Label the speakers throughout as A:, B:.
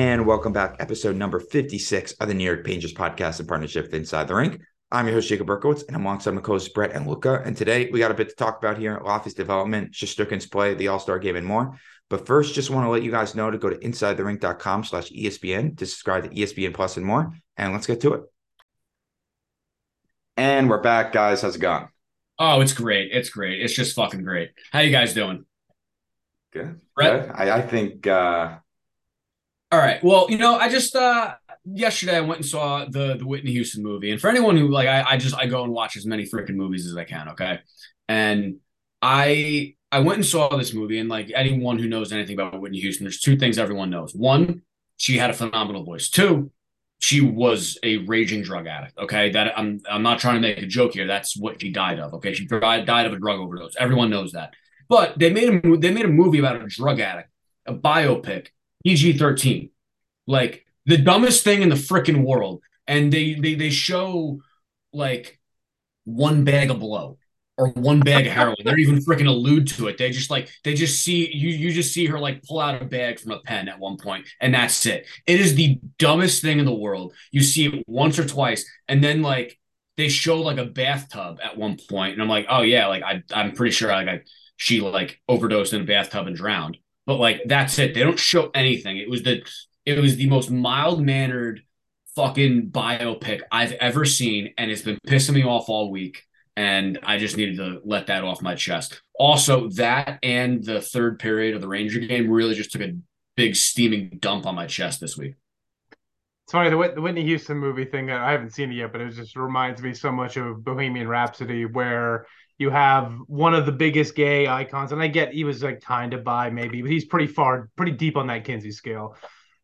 A: And welcome back, episode number 56 of the New York Rangers podcast in partnership with Inside the Rink. I'm your host, Jacob Berkowitz, and I'm alongside my co-hosts Brett and Luca. And today we got a bit to talk about here, Laffy's development, Shesterkin's play, the All-Star game, and more. But first, just want to let you guys know to go to insidetherink.com slash ESPN to subscribe to ESPN Plus and more. And let's get to it. And we're back, guys. How's it going?
B: Oh, it's great. It's great. It's just fucking great. How you guys doing?
A: Good.
B: Brett?
A: Good. I, I think uh
B: All right. Well, you know, I just uh yesterday I went and saw the the Whitney Houston movie. And for anyone who like I, I just I go and watch as many freaking movies as I can, okay? And I I went and saw this movie and like anyone who knows anything about Whitney Houston, there's two things everyone knows. One, she had a phenomenal voice. Two, she was a raging drug addict. Okay, that I'm I'm not trying to make a joke here. That's what she died of. Okay, she died died of a drug overdose. Everyone knows that. But they made a they made a movie about a drug addict, a biopic, PG thirteen, like the dumbest thing in the freaking world. And they they they show like one bag of blow or one bag of heroin. They don't even freaking allude to it. They just like they just see you you just see her like pull out a bag from a pen at one point, and that's it. It is the dumbest thing in the world. You see it once or twice, and then like they show like a bathtub at one point, and I'm like, oh yeah, like I I'm pretty sure like I she like overdosed in a bathtub and drowned. But like that's it. They don't show anything. It was the it was the most mild mannered fucking biopic I've ever seen, and it's been pissing me off all week and I just needed to let that off my chest. Also, that and the third period of the Ranger game really just took a big steaming dump on my chest this week.
C: It's funny the, the Whitney Houston movie thing. Uh, I haven't seen it yet, but it just reminds me so much of Bohemian Rhapsody, where you have one of the biggest gay icons, and I get he was like kind of bi maybe, but he's pretty far, pretty deep on that Kinsey scale.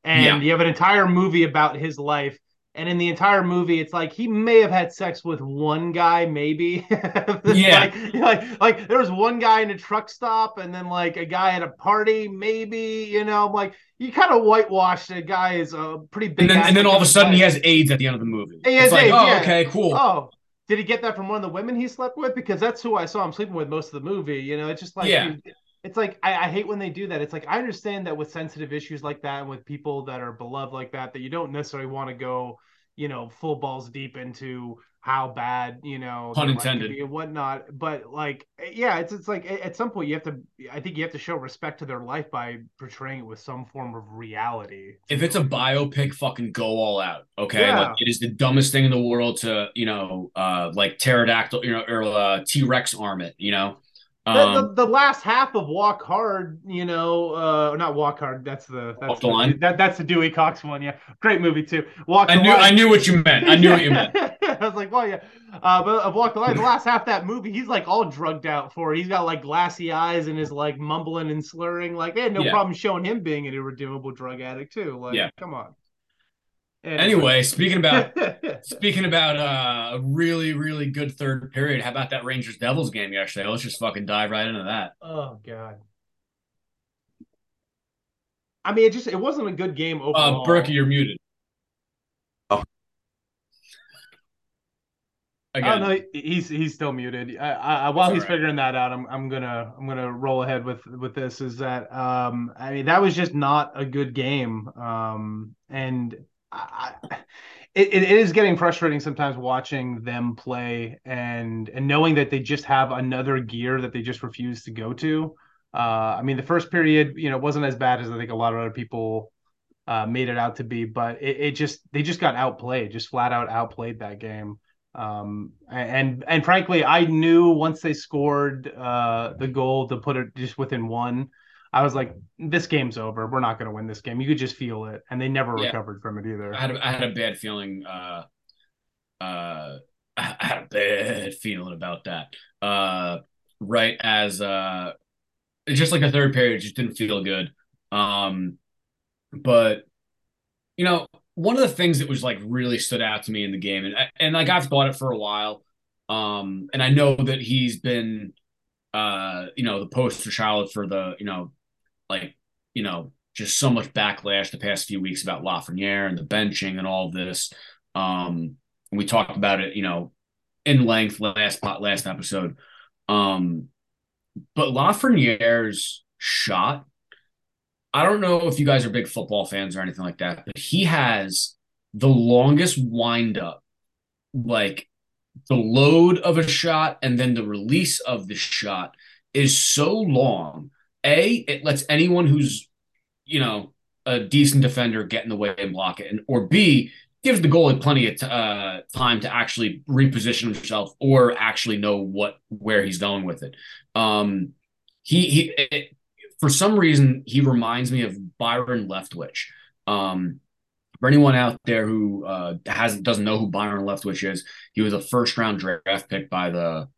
C: And
B: Yeah.
C: you have an entire movie about his life. And in the entire movie, it's like he may have had sex with one guy, maybe.
B: Yeah.
C: like, like, like there was one guy in a truck stop, and then like a guy at a party, maybe. You know, like you kind of whitewashed a guy is a pretty big.
B: And then, and then all of a sudden he has AIDS at the end of the movie.
C: He has
B: it's like,
C: AIDS,
B: oh,
C: yeah.
B: okay, cool.
C: Oh, did he get that from one of the women he slept with? Because that's who I saw him sleeping with most of the movie. You know, it's just like,
B: Yeah.
C: dude, it's like I, I hate when they do that. It's like I understand that with sensitive issues like that and with people that are beloved like that, that you don't necessarily want to go, you know, full balls deep into how bad, you know,
B: Pun
C: their life could
B: intended.
C: and whatnot. But like, yeah, it's it's like at some point you have to. I think you have to show respect to their life by portraying it with some form of reality.
B: If it's a biopic, fucking go all out. Okay.
C: Yeah.
B: Like it is the dumbest thing in the world to, you know, uh like pterodactyl, you know, or uh T Rex arm it, you know.
C: The,
B: Um,
C: the, the last half of Walk Hard, you know, uh, not Walk Hard. That's the that's
B: Walk the Line?
C: That, that's the Dewey Cox one. Yeah, great movie too. Walk.
B: I knew
C: Line.
B: I knew what you meant. I knew what you meant.
C: I was like, well, yeah. Uh, but of Walk the Line, the last half of that movie, he's like all drugged out for. it. He's got like glassy eyes and is like mumbling and slurring. Like they had no
B: Yeah.
C: problem showing him being an irredeemable drug addict too. Like,
B: Yeah.
C: come on.
B: Anyway, speaking about Speaking about uh, a really, really good third period, how about that Rangers Devils game yesterday? Let's just fucking dive right into that.
C: oh god. I mean, it just it wasn't a good game
B: Uh,
C: overall.
B: Berkey, you're muted.
A: Oh.
C: Oh
B: Again,
C: no, he's he's still muted. I, I, while
B: That's
C: he's
B: all right.
C: figuring that out, I'm I'm gonna I'm gonna roll ahead with with this. Is that um I mean that was just not a good game. Um and I, it, it is getting frustrating sometimes watching them play and and knowing that they just have another gear that they just refuse to go to. Uh, I mean the first period you know wasn't as bad as I think a lot of other people uh, made it out to be, but it, it just they just got outplayed, just flat out outplayed that game. Um, and and frankly, I knew once they scored uh, the goal to put it just within one, I was like, this game's over. We're not going to win this game. You could just feel it, and they never
B: Yeah.
C: recovered from it either.
B: I had a, I had a bad feeling. Uh, uh, I had a bad feeling about that. Uh, right as uh, just like the third period just didn't feel good. Um, but you know, one of the things that was like really stood out to me in the game, and and like I've thought it for a while, um, and I know that he's been, uh, you know, the poster child for the, you know, like, you know, just so much backlash the past few weeks about Lafreniere and the benching and all this. Um, we talked about it, you know, in length last last episode. Um, but Lafreniere's shot, I don't know if you guys are big football fans or anything like that, but he has the longest windup, like the load of a shot and then the release of the shot is so long. A, it lets anyone who's, you know, a decent defender get in the way and block it. And or B, gives the goalie plenty of uh, time to actually reposition himself or actually know what where he's going with it. Um, he he it, for some reason he reminds me of Byron Leftwich. Um, for anyone out there who uh, hasn't doesn't know who Byron Leftwich is, he was a first round draft pick by the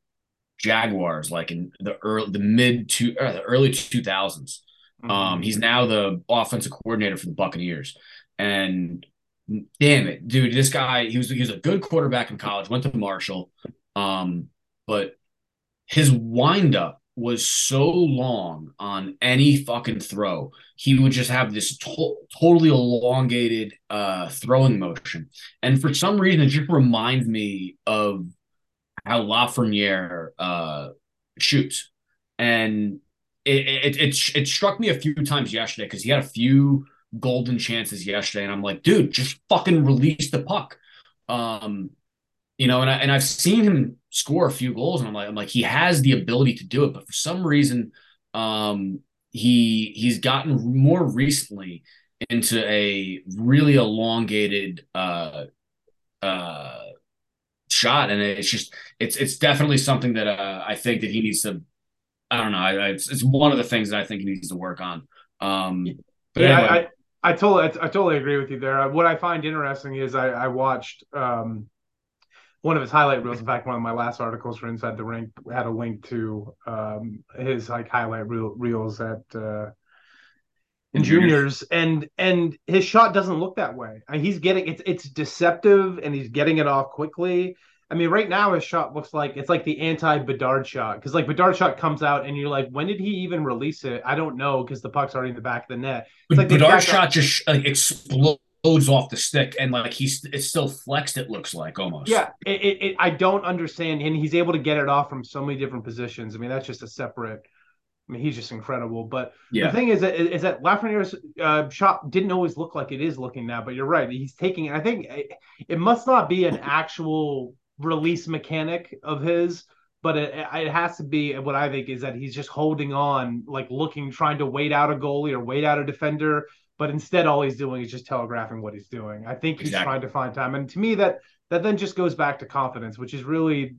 B: Jaguars, like in the early the mid to uh, the early two thousands. Mm-hmm. Um, he's now the offensive coordinator for the Buccaneers, and damn it, dude, this guy he was he was a good quarterback in college. Went to Marshall, um, but his windup was so long on any fucking throw. He would just have this to- totally elongated uh, throwing motion, and for some reason, it just reminds me of how Lafreniere uh, shoots, and it it, it it struck me a few times yesterday because he had a few golden chances yesterday, and I'm like, dude, just fucking release the puck. Um, you know, and I and I've seen him score a few goals, and I'm like, I'm like, he has the ability to do it, but for some reason, um, he he's gotten more recently into a really elongated uh uh shot, and it's just it's it's definitely something that uh, I think that he needs to. I don't know. I, I, it's, it's one of the things that I think he needs to work on. Um,
C: but yeah, anyway. I, I totally I, I, totally agree with you there. What I find interesting is I, I watched um, one of his highlight reels. In fact, one of my last articles for Inside the Rink had a link to um, his like highlight reel, reels at uh, in juniors, and and his shot doesn't look that way. he's getting it's it's deceptive, and he's getting it off quickly. I mean, right now his shot looks like it's like the anti Bedard shot because like Bedard shot comes out and you're like, when did he even release it? I don't know because the puck's already in the back of the net.
B: It's like Bedard shot just like explodes off the stick and like he's it's still flexed. It looks like almost.
C: Yeah, it, it, it, I don't understand, and he's able to get it off from so many different positions. I mean, that's just a separate. I mean, he's just incredible. But yeah. the thing is that is that Lafreniere's uh, shot didn't always look like it is looking now. But you're right; he's taking. It. I think it, it must not be an actual release mechanic of his, but it, it has to be what I think is that he's just holding on, like looking, trying to wait out a goalie or wait out a defender. But instead, all he's doing is just telegraphing what he's doing. I think he's exactly. trying to find time, and to me, that that then just goes back to confidence, which is really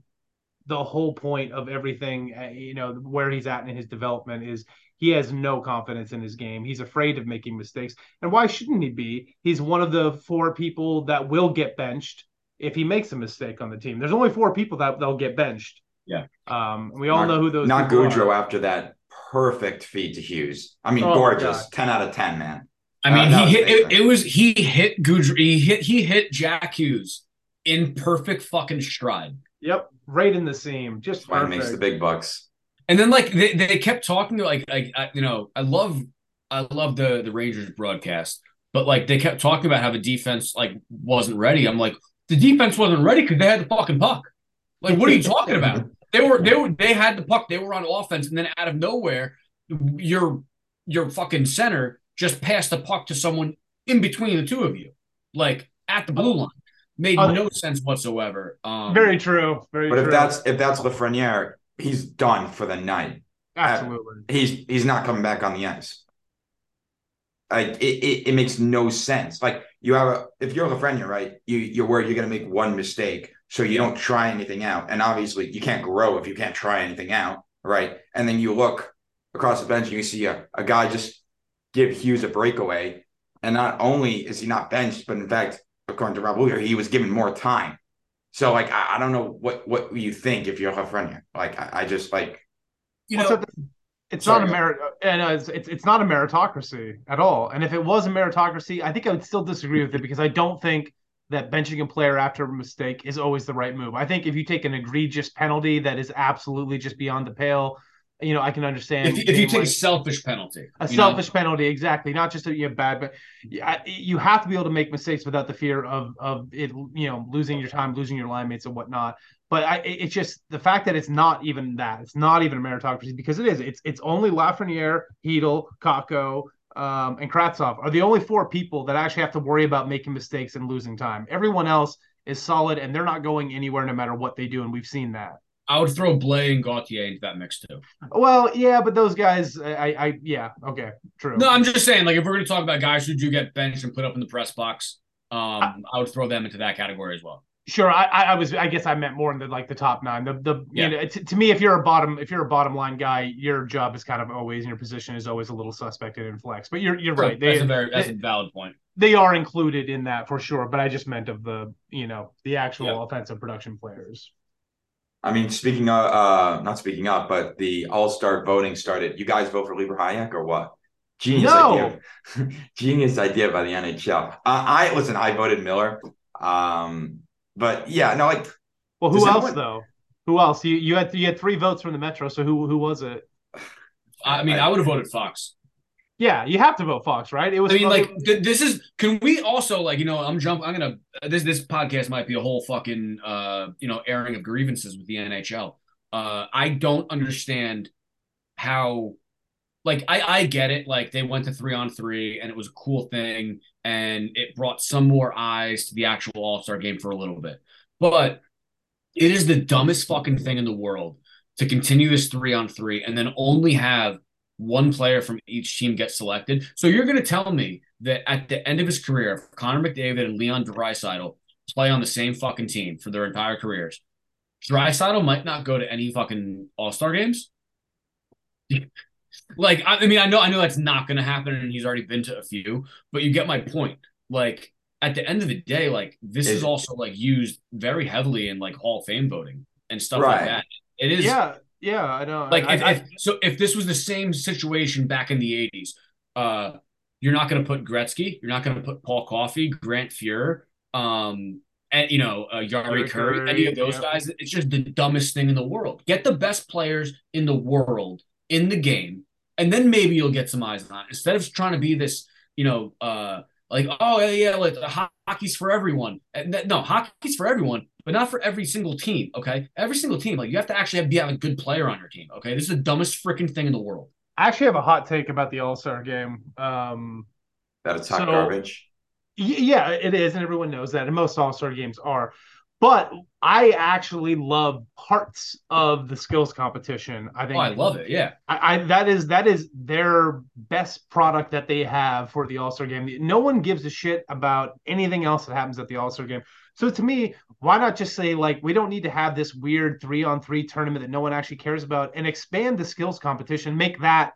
C: the whole point of everything. Uh, you know, where he's at in his development is he has no confidence in his game. He's afraid of making mistakes. And why shouldn't he be? He's one of the four people that will get benched if he makes a mistake on the team. There's only four people that they'll get benched.
B: Yeah.
C: Um, we all not, know who those.
A: Not Gaudreau are. after that perfect feed to Hughes. I mean, oh gorgeous. Ten out of ten, man.
B: I mean, uh, he hit. It, it, was he hit Gaudreau. He hit. He hit Jack Hughes in perfect fucking stride.
C: Yep, right in the seam. Just
A: why makes the big bucks.
B: And then like they, they kept talking to like like I, you know I love I love the the Rangers broadcast, but like they kept talking about how the defense like wasn't ready. I'm like, the defense wasn't ready because they had the fucking puck. Like, what are you talking about? They were they were they had the puck. They were on offense, and then out of nowhere, your your fucking center just passed the puck to someone in between the two of you, like at the blue line. Made uh, no sense whatsoever. Um,
C: very true. Very.
A: But
C: true.
A: if that's if that's Lafreniere, he's done for the night.
C: Absolutely.
A: Uh, he's he's not coming back on the ice. Like it, it, it makes no sense. Like you have a if you're Lafreniere, right? You you're worried you're gonna make one mistake, so you don't try anything out. And obviously you can't grow if you can't try anything out, right? And then you look across the bench and you see a, a guy just give Hughes a breakaway. And not only is he not benched, but in fact, according to Rob Luger, he was given more time. So like I, I don't know what what you think if you're Lafreniere. Like I, I just like
C: you know it's Sorry. not a merit, and uh, it's, it's it's not a meritocracy at all. And if it was a meritocracy, I think I would still disagree with it because I don't think that benching a player after a mistake is always the right move. I think if you take an egregious penalty that is absolutely just beyond the pale, you know, I can understand.
B: If, if you take like, a selfish penalty,
C: a selfish know? penalty, exactly, not just that you have bad, but you have to be able to make mistakes without the fear of of it, you know, losing your time, losing your line mates, and whatnot. But I, it's just the fact that it's not even that. It's not even a meritocracy because it is. It's it's only Lafreniere, Chytil, Kakko, um, and Kravtsov are the only four people that actually have to worry about making mistakes and losing time. Everyone else is solid and they're not going anywhere no matter what they do, and we've seen that.
B: I would throw Blais and Gauthier into that mix too.
C: Well, yeah, but those guys, I, I, yeah, okay, true.
B: No, I'm just saying, like, if we're going to talk about guys who do get benched and put up in the press box, um, I, I would throw them into that category as well.
C: Sure, I, I was, I guess I meant more in the like the top nine. The, the, yeah. you know, to, to me, if you're a bottom, if you're a bottom line guy, your job is kind of always, and your position is always a little suspect in flex. But you're, you're right.
B: They, that's a very, that's they, a valid point.
C: They are included in that for sure. But I just meant of the, you know, the actual yeah. offensive production players.
A: I mean, speaking of, uh, not speaking up, but the All Star voting started. You guys vote for Libor Hajek or what? Genius no. idea. Genius idea by the NHL. Uh, I listen. I voted Miller. Um, but yeah, no, like.
C: Well, who else anyone... though? Who else? You you had you had three votes from the Metro. So who who was it?
B: I mean, I, I would have voted Fox.
C: Yeah, you have to vote Fox, right?
B: It was. I mean, like th- this is. Can we also like you know? I'm jump. I'm gonna. This this podcast might be a whole fucking uh you know airing of grievances with the NHL. Uh, I don't understand how. Like I I get it. Like they went to three on three and it was a cool thing and it brought some more eyes to the actual All Star game for a little bit, but it is the dumbest fucking thing in the world to continue this three on three and then only have one player from each team gets selected. So you're going to tell me that at the end of his career, Connor McDavid and Leon Draisaitl play on the same fucking team for their entire careers, Draisaitl might not go to any fucking All Star games. like, I, I mean, I know, I know that's not going to happen, and he's already been to a few. But you get my point. Like, at the end of the day, like this is also like used very heavily in like Hall of Fame voting and stuff right. like that. It is,
C: yeah. Yeah, I know.
B: Like
C: I,
B: if, I, if, so, if this was the same situation back in the '80s, uh, you're not going to put Gretzky, you're not going to put Paul Coffey, Grant Fuhr, um, and you know uh, Jari Kurri, any of those yeah. guys. It's just the dumbest thing in the world. Get the best players in the world in the game, and then maybe you'll get some eyes on it. Instead of trying to be this, you know, uh, like oh yeah, yeah, like hockey's for everyone. And no, hockey's for everyone, but not for every single team. Okay, every single team, like you have to actually have, be have a good player on your team. Okay, this is the dumbest freaking thing in the world.
C: I actually have a hot take about the All Star game. Um,
A: that it's hot so, garbage.
C: Yeah, it is, and everyone knows that, and most All Star games are. But I actually love parts of the skills competition. I think
B: oh, I love it. Yeah,
C: I, I, that is that is their best product that they have for the All Star game. No one gives a shit about anything else that happens at the All Star game. So to me, why not just say like we don't need to have this weird three on three tournament that no one actually cares about, and expand the skills competition, make that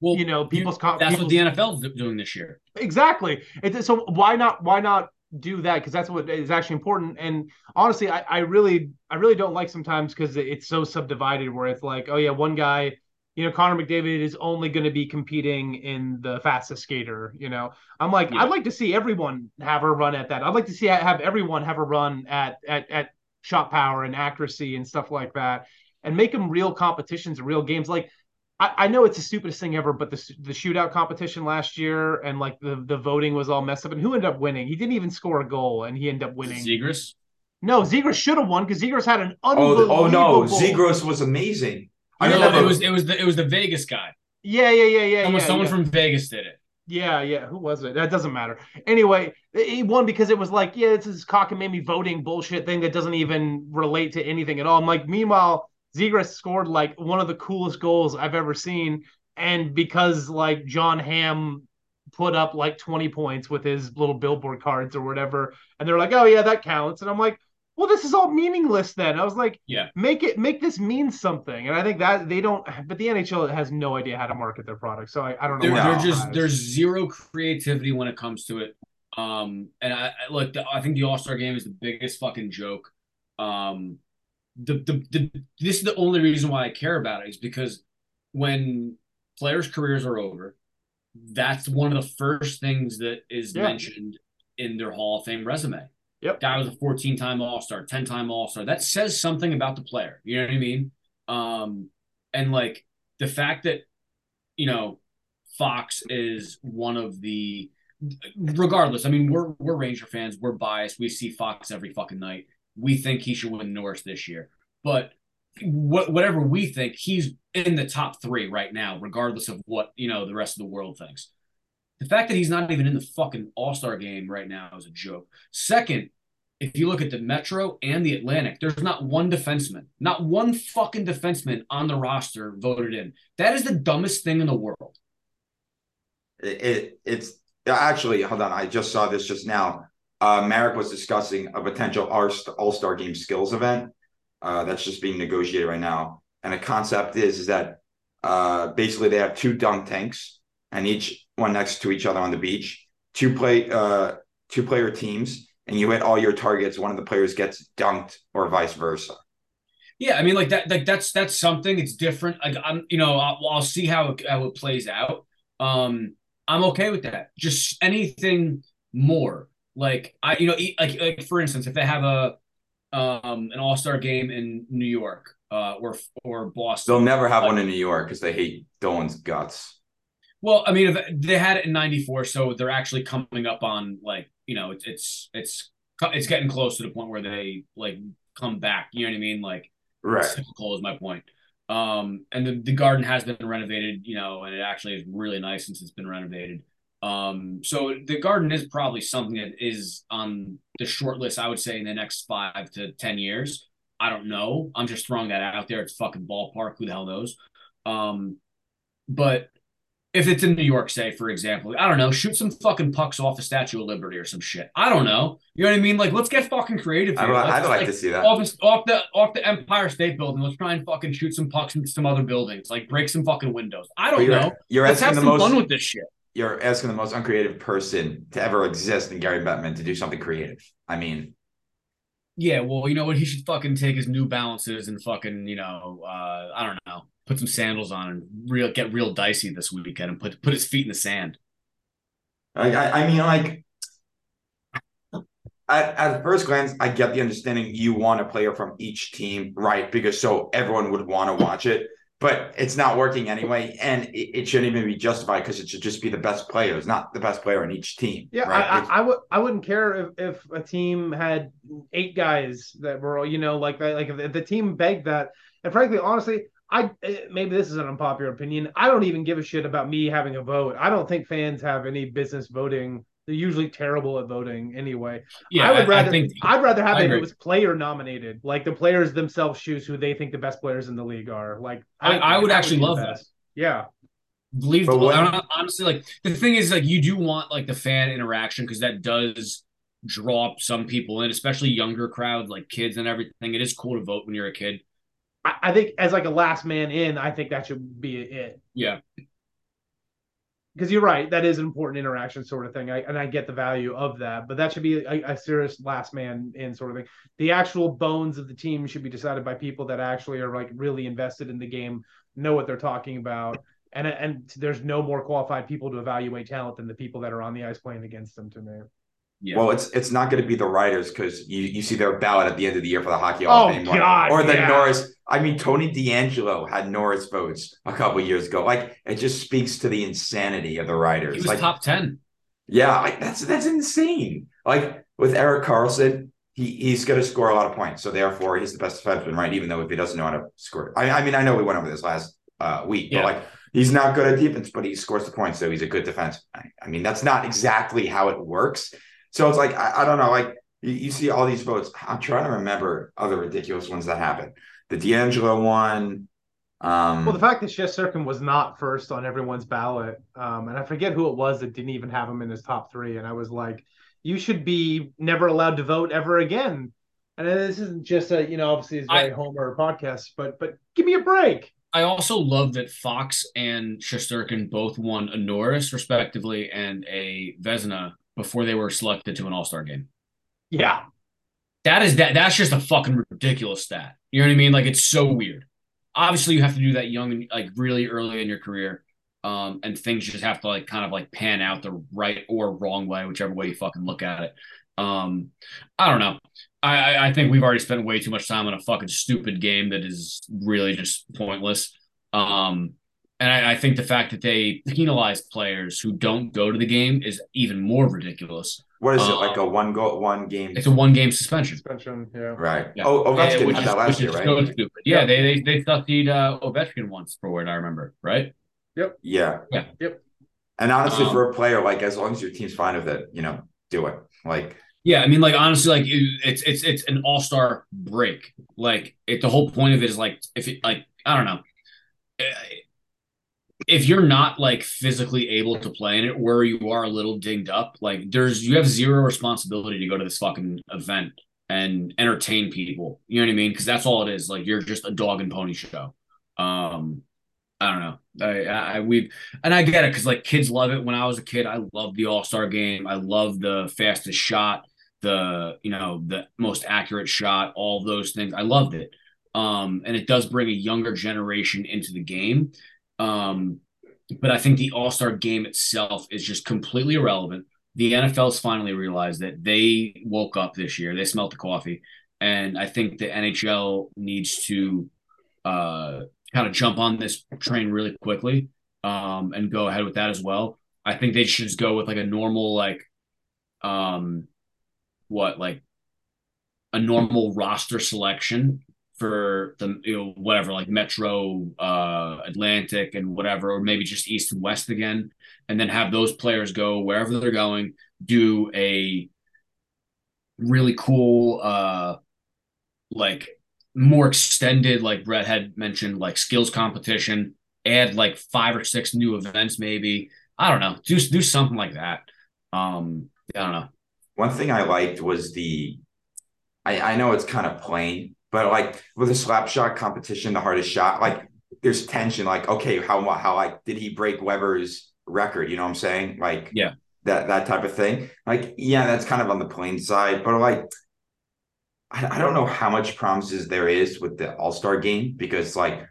C: well, you know, people's.
B: You, that's people's, what the NFL is doing this year.
C: Exactly. It, so why not? Why not do that because that's what is actually important. And honestly, I, I really I really don't like sometimes because it's so subdivided where it's like, oh yeah, one guy, you know, Connor McDavid is only going to be competing in the fastest skater. You know, I'm like, yeah. I'd like to see everyone have a run at that. I'd like to see have everyone have a run at at at shot power and accuracy and stuff like that, and make them real competitions, real games. Like I, I know it's the stupidest thing ever, but the the shootout competition last year and like the the voting was all messed up. And who ended up winning? He didn't even score a goal, and he ended up winning.
B: Zegras.
C: No, Zegras should have won because Zegras had an unbelievable.
A: Oh, oh no, Zegras was amazing.
B: I know it was it was the it was the Vegas guy.
C: Yeah, yeah, yeah, yeah.
B: Someone,
C: yeah,
B: someone
C: yeah.
B: from Vegas did it.
C: Yeah, yeah. Who was it? That doesn't matter. Anyway, he won because it was like, yeah, it's this cockamamie voting bullshit thing that doesn't even relate to anything at all. I'm like, meanwhile, Zegras scored like one of the coolest goals I've ever seen. And because like Jon Hamm put up like 20 points with his little billboard cards or whatever and they're like oh yeah that counts. And i'm like well this is all meaningless then. I was like
B: yeah.
C: Make it make this mean something. And i think that they don't but the nhl has no idea how to market their product so i, I don't know
B: they're, they're just there's zero creativity when it comes to it. Um and i, I look the, i think the all-star game is the biggest fucking joke. Um the, the the this is the only reason why i care about it is because when players' careers are over, that's one of the first things that is yeah. mentioned in their Hall of Fame resume.
C: Yep.
B: Guy was a 14 time All Star, 10 time All Star. That says something about the player. You know what I mean? Um, and like the fact that, you know, Fox is one of the, regardless, I mean, we're, we're Ranger fans, we're biased. We see Fox every fucking night. We think he should win Norris this year. But what, whatever we think, he's in the top three right now, regardless of what you know the rest of the world thinks. The fact that he's not even in the fucking All Star game right now is a joke. Second, if you look at the Metro and the Atlantic, there's not one defenseman, not one fucking defenseman on the roster voted in. That is the dumbest thing in the world.
A: It, it it's actually hold on. I just saw this just now. Uh, Marek was discussing a potential All Star Game skills event uh, that's just being negotiated right now. And the concept is is that uh, basically they have two dunk tanks and each one next to each other on the beach. Two play uh, two player teams and you hit all your targets, one of the players gets dunked or vice versa.
B: Yeah, I mean, like that, like that's that's something. It's different. Like I'm, you know, I'll, I'll see how it, how it plays out. Um, I'm okay with that. Just anything more, like I, you know, like like for instance, if they have a um an All Star game in New York, uh, or or Boston,
A: they'll never have like, one in New York because they hate Dolan's guts.
B: Well, I mean, if they had it in '94, so they're actually coming up on like you know, it's it's it's it's getting close to the point where they like come back. You know what I mean? Like,
A: right.
B: Cyclical is my point. Um, and the, the garden has been renovated, you know, and it actually is really nice since it's been renovated. Um, so the garden is probably something that is on the short list, I would say, in the next five to ten years. I don't know. I'm just throwing that out there. It's fucking ballpark. Who the hell knows? Um, but if it's in New York, say for example, I don't know, shoot some fucking pucks off the Statue of Liberty or some shit. I don't know. You know what I mean? Like, let's get fucking creative.
A: Here. I'd, I'd like, like, to see that
B: off, off, the off the Empire State Building. Let's try and fucking shoot some pucks into some other buildings. Like, break some fucking windows. I don't
A: you're,
B: know.
A: You're
B: let's
A: asking
B: have
A: the
B: some
A: most
B: fun with this shit.
A: You're asking the most uncreative person to ever exist in Gary Bettman to do something creative. I mean.
B: Yeah, well, you know what? He should fucking take his New Balances and fucking, you know, uh, I don't know, put some sandals on and real get real dicey this weekend and put put his feet in the sand.
A: I I, I mean like at, at first glance, I get the understanding you want a player from each team, right? Because so everyone would want to watch it, but it's not working anyway, and it, it shouldn't even be justified because it should just be the best players, not the best player in each team.
C: Yeah,
A: right?
C: I, I, I would I wouldn't care if, if a team had eight guys that were you know like that. like if the team begged that, and frankly, honestly, I eh, maybe this is an unpopular opinion. I don't even give a shit about me having a vote. I don't think fans have any business voting. They're usually terrible at voting anyway.
B: Yeah,
C: I would rather.
B: I think,
C: I'd rather have it, it was player nominated, like the players themselves choose who they think the best players in the league are. Like
B: I, I, I would actually would love that.
C: Yeah.
B: Believe honestly, like the thing is, like you do want like the fan interaction because that does draw some people in, especially younger crowd, like kids and everything. It is cool to vote when you're a kid.
C: I, I think as like a last man in, I think that should be it.
B: Yeah.
C: Because you're right, that is an important interaction sort of thing, I, and I get the value of that. But that should be a, a serious last man in sort of thing. The actual bones of the team should be decided by people that actually are like really invested in the game, know what they're talking about, and and there's no more qualified people to evaluate talent than the people that are on the ice playing against them to me.
A: Yeah. Well, it's it's not going to be the writers because you, you see their ballot at the end of the year for the Hockey Hall
C: oh, of Fame God,
A: or the
C: yeah.
A: Norris. I mean, Tony D'Angelo had Norris votes a couple years ago. Like it just speaks to the insanity of the writers.
B: He was
A: like,
B: top ten.
A: Yeah, like that's that's insane. Like with Erik Karlsson, he he's going to score a lot of points, so therefore he's the best defenseman, right? Even though if he doesn't know how to score, I, I mean, I know we went over this last uh, week, yeah. but like he's not good at defense, but he scores the points, so he's a good defense. I, I mean, that's not exactly how it works so it's like I, I don't know, like you, you, see all these votes. I'm trying to remember other ridiculous ones that happened. The D'Angelo one. Um,
C: well, the fact that Shesterkin was not first on everyone's ballot, um, and I forget who it was that didn't even have him in his top three, and I was like, you should be never allowed to vote ever again. And this isn't just a, you know, obviously it's very I, Homer podcast, but but give me a break.
B: I also love that Fox and Shesterkin both won a Norris, respectively, and a Vezina before they were selected to an All Star game.
C: Yeah,
B: that is that. That's just a fucking ridiculous stat. You know what I mean? Like it's so weird. Obviously, you have to do that young and like really early in your career, um, and things just have to like kind of like pan out the right or wrong way, whichever way you fucking look at it. Um, I don't know. I, I think we've already spent way too much time on a fucking stupid game that is really just pointless. Um, and I, I, think the fact that they penalize players who don't go to the game is even more ridiculous.
A: What is um, it like a one go one game?
B: It's a one game suspension.
C: Suspension, yeah.
A: Right. Yeah. Oh, Ovechkin yeah, had that last year, right? So
B: stupid. Yeah, yeah, they they they stuffed uh, Ovechkin once for what I remember, right?
C: Yep.
A: Yeah.
B: Yeah.
C: Yep.
A: And honestly,
B: Um,
A: for a player, like as long as your team's fine with it, you know, do it. Like
B: Yeah, I mean, like honestly, like it, it's it's it's an all star break. Like it, the whole point of it is like if it like I don't know, Eh, if you're not like physically able to play in it, where you are a little dinged up, like there's you have zero responsibility to go to this fucking event and entertain people. You know what I mean? Because that's all it is. Like you're just a dog and pony show. Um, I don't know. I, I we and I get it because like kids love it. When I was a kid, I loved the All Star game. I loved the fastest shot the you know the most accurate shot all those things i loved it um and it does bring a younger generation into the game um but i think the all-star game itself is just completely irrelevant. The nfl's finally realized that they woke up this year. They smelt the coffee. And i think the nhl needs to uh kind of jump on this train really quickly um and go ahead with that as well. I think they should just go with like a normal like um what like a normal roster selection for the you know whatever like Metro, uh, Atlantic, and whatever, or maybe just East and West again, and then have those players go wherever they're going, do a really cool, uh, like more extended, like Brett had mentioned, like skills competition. Add like five or six new events, maybe. I don't know. Do do something like that. Um, I don't know.
A: one thing I liked was the I, I know it's kind of plain, but like with a slap shot competition, the hardest shot, like there's tension, like, okay, how how like did he break Weber's record? You know what I'm saying? Like
B: Yeah.
A: that that type of thing. Like, yeah, that's kind of on the plain side, but like I, I don't know how much promises there is with the all-star game because like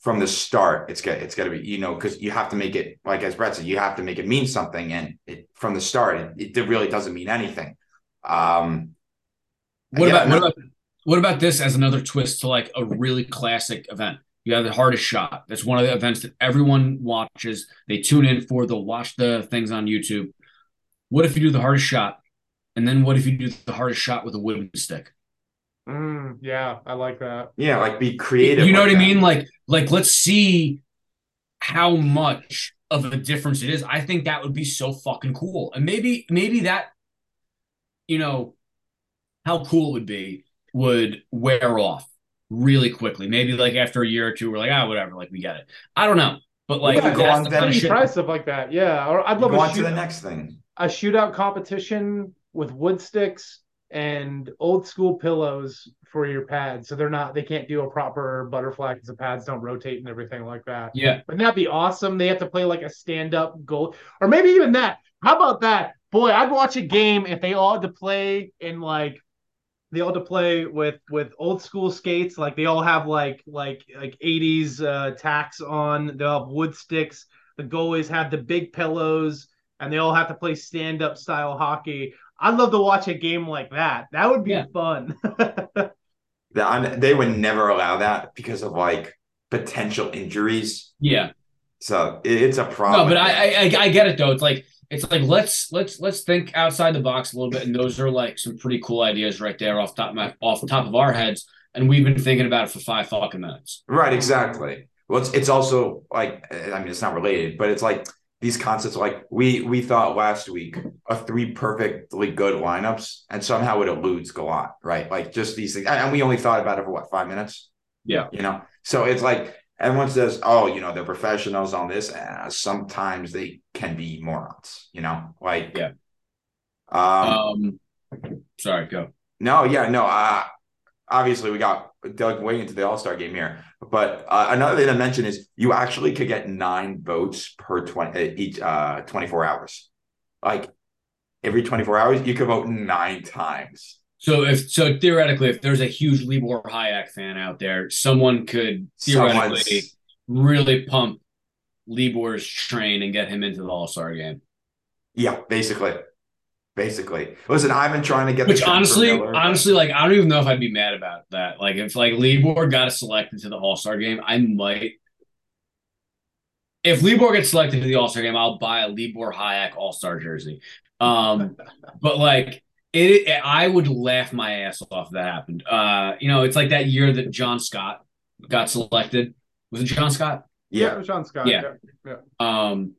A: from the start, it's got it's got to be you know because you have to make it like as Brett said, you have to make it mean something, and it, from the start, it, it really doesn't mean anything. Um,
B: What about what about what about this as another twist to like a really classic event? You have the hardest shot. That's one of the events that everyone watches. They tune in for. They'll watch the things on YouTube. What if you do the hardest shot, and then what if you do the hardest shot with a wooden stick?
C: Mm, yeah, I like that.
A: yeah, like be creative.
B: You know
A: like
B: what I mean? Like like let's see how much of a difference it is. I think that would be so fucking cool. And maybe maybe that you know how cool it would be would wear off really quickly. Maybe like after a year or two, we're like, ah, whatever, like we get it. I don't know. But like
A: Yeah, go on
B: the kind of
C: Pretty try stuff like that. Yeah, or I'd love
A: Go
C: a,
A: on to
C: shoot,
A: the next thing.
C: a shootout competition with wood sticks and old school pillows for your pads, so they're not they can't do a proper butterfly because the pads don't rotate and everything like that.
B: Yeah.
C: Wouldn't that be awesome? They have to play like a stand up goal, or maybe even that. How about that? Boy, I'd watch a game if they all had to play in like they all to play with with old school skates. Like they all have like like like 80s uh tacks on. They'll have wood sticks. The goalies have the big pillows, and they all have to play stand up style hockey. I'd love to watch a game like that. That would be
B: Yeah.
C: fun.
A: The- I'm- they would never allow that because of like potential injuries.
B: Yeah.
A: So it's a problem.
B: No, but I, I I I get it though. It's like it's like let's let's let's think outside the box a little bit, and those are like some pretty cool ideas right there off top of my off the top of our heads, and we've been thinking about it for five fucking minutes.
A: right, exactly. Well, it's, it's also like I mean, it's not related, but it's like these concepts. Like we we thought last week of three perfectly good lineups, and somehow it eludes Gallant, right? Like just these things, and and we only thought about it for what five minutes.
B: Yeah.
A: you know. So it's like everyone says, "Oh, you know, they're professionals on this." And sometimes they can be morons, you know. Like,
B: Yeah.
A: Um,
B: Um, sorry, go.
A: no, yeah, no. Uh, obviously, we got dug way into the All Star game here, but uh, another thing to mention is you actually could get nine votes per twenty each uh twenty four hours. Like every twenty four hours, you could vote nine times.
B: So if so theoretically, if there's a huge Libor Hajek fan out there, someone could theoretically
A: Someone's
B: really pump Libor's train and get him into the All Star game.
A: yeah, basically. Basically, listen. I've been trying to get. the
B: Which honestly,
A: Miller, but-
B: honestly, like I don't even know if I'd be mad about that. Like if like Libor got selected to the All Star game, I might. If Libor gets selected to the All Star game, I'll buy a Libor Hajek All Star jersey. Um, but like it, it, I would laugh my ass off if that happened. Uh, you know, it's like that year that John Scott got selected. Was it John Scott?
A: yeah,
C: Sean Scott.
B: Yeah. yeah. Um,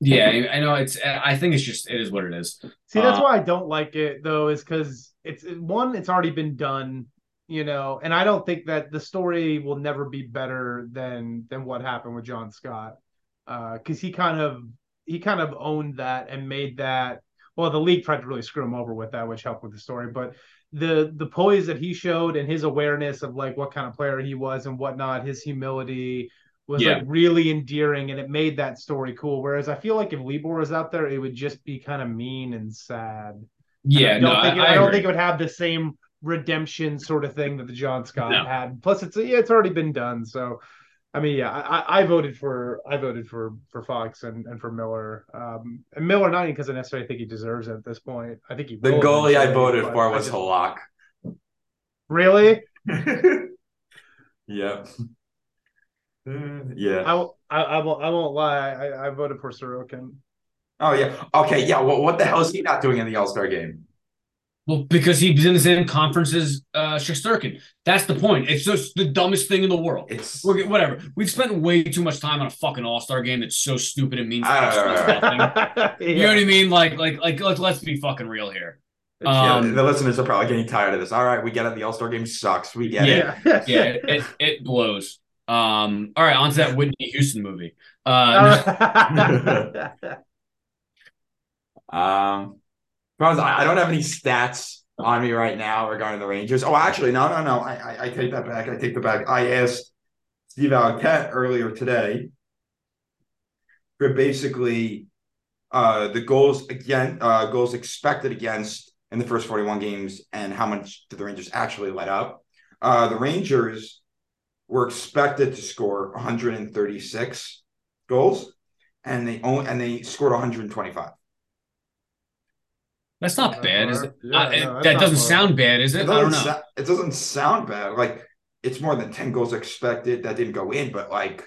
B: Yeah, I know it's. I think it's just it is what it is.
C: See, that's
B: Uh,
C: why I don't like it though, is because it's one, it's already been done, you know, and I don't think that the story will never be better than than what happened with John Scott, because he kind of he kind of owned that and made that. Well, the league tried to really screw him over with that, which helped with the story, but the the poise that he showed and his awareness of like what kind of player he was and whatnot, his humility was
B: Yeah.
C: like really endearing and it made that story cool. Whereas I feel like if Libor was out there, it would just be kind of mean and sad.
B: Yeah,
C: I
B: no,
C: don't think
B: I,
C: it,
B: I
C: I don't think it would have the same redemption sort of thing that the John Scott
B: No.
C: had. Plus, it's yeah, it's already been done. So, I mean, yeah, I, I- voted for I voted for for Fox and, and for Miller. Um, and Miller not because I necessarily think he deserves it at this point. I think he
A: The goalie I voted for was
C: just-
A: Halak.
C: Really.
A: yep. Uh, yeah.
C: I, won't- I, I won't I won't lie. I, I voted for Sorokin.
A: Oh yeah. Okay. Yeah. Well, what the hell is he not doing in the All Star game?
B: Well, because he's in the same conference as uh, Shesterkin. That's the point. It's just the dumbest thing in the world.
A: It's
B: We're, whatever. We've spent way too much time on a fucking All Star game that's so stupid and means
A: I don't
B: absolutely
A: know.
B: nothing. You know what I mean? Like, like, like. Let's let's be fucking real here.
A: yeah,
B: Um,
A: the listeners are probably getting tired of this. All right, we get it. The All Star game sucks. We get it.
C: Yeah.
B: Yeah, it, it, it blows. Um. All right, on to that Whitney Houston movie. Uh,
A: Um, Bronze, I don't have any stats on me right now regarding the Rangers. Oh, actually, no, no, no. I, I, I take that back. I take the back. I asked Steve Alcat earlier today for basically uh, the goals again, uh, goals expected against in the first 41 games and how much did the Rangers actually let up. Uh, the Rangers were expected to score 136 goals and they only and they scored 125.
B: That's not bad, is it?
C: Yeah,
B: Uh,
C: no,
B: that doesn't
C: far.
B: sound bad, is it?
A: It
B: I don't know.
A: it doesn't sound bad. Like it's more than 10 goals expected that didn't go in, but like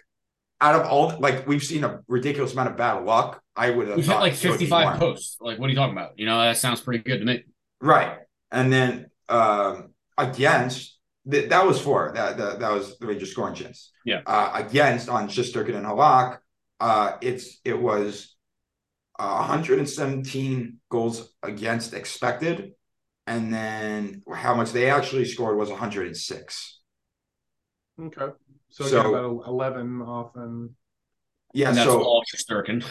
A: out of all like we've seen a ridiculous amount of bad luck. I would have
B: We've hit like
A: it would be
B: 55 posts. Like, what are you talking about? You know, that sounds pretty good to me.
A: Right. And then um against th- that was four. that, that that was the Rangers scoring chance.
B: Yeah.
A: Uh against on Shesterkin and Halak, uh it's it was uh, 117 goals against expected, and then how much they actually scored was 106.
C: Okay. So,
A: So-
C: so about eleven off and
A: Yeah,
B: And that's
A: so
B: all Shesterkin.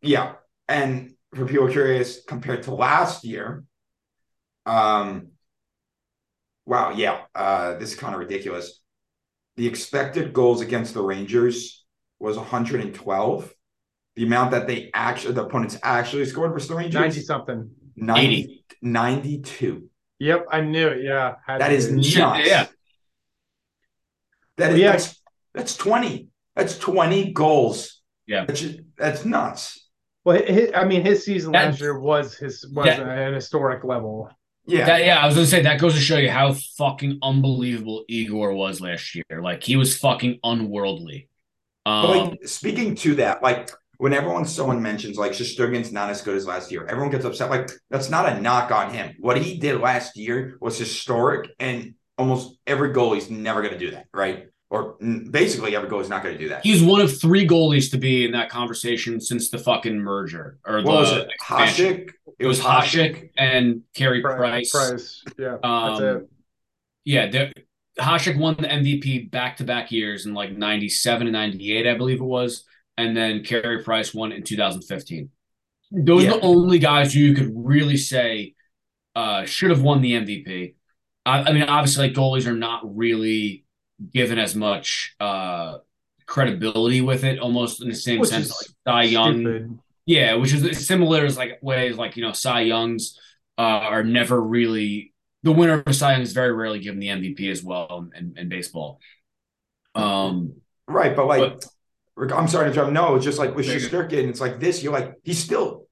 A: Yeah, and for people curious, compared to last year, um, wow, yeah, uh, this is kind of ridiculous. The expected goals against the Rangers was 112. The amount that they actually, the opponents actually scored versus the
C: ninety something.
A: 90, 92.
C: Yep, I knew it. Yeah, had
A: That
C: to
A: is
C: be.
B: Shit,
A: nuts.
B: yeah.
A: That is
C: Yeah.
A: that's, that's 20. That's 20 goals.
B: Yeah.
A: That's, that's nuts.
C: Well, his, I mean, his season
B: That-
C: last year was his was
B: That-
C: an historic level.
A: Yeah.
B: That, yeah, I was gonna say that goes to show you how fucking unbelievable Igor was last year. Like he was fucking unworldly. Um,
A: But like speaking to that, like when everyone someone mentions like Shesterkin's not as good as last year, everyone gets upset. Like that's not a knock on him. What he did last year was historic, and almost every goalie's never going to do that, right? Or basically every goalie's not going to do that.
B: he's one of three goalies to be in that conversation since the fucking merger or
A: what was
B: the
A: it?
B: expansion.
A: Hasek.
B: It was Hasek and Carey
C: Price.
B: Price.
C: Price. Yeah,
B: Um,
C: that's it.
B: Yeah, there- Hasek won the MVP back to back years in like 97 and 98, I believe it was. And then Carey Price won in 2015. Those
A: Yeah.
B: are the only guys who you could really say uh, should have won the MVP. I, I mean, obviously, like goalies are not really given as much uh, credibility with it, almost in the same
C: Which
B: sense. Like Cy Young,
C: Stupid.
B: yeah, which is similar as like ways like you know Cy Youngs uh, are never really the winner of Cy Young is very rarely given the MVP as well in, in baseball. Um,
A: Right, but like
B: But-
A: I'm sorry to jump. No, it's just like with
B: There you
A: Shesterkin, it's like this. You're like he's still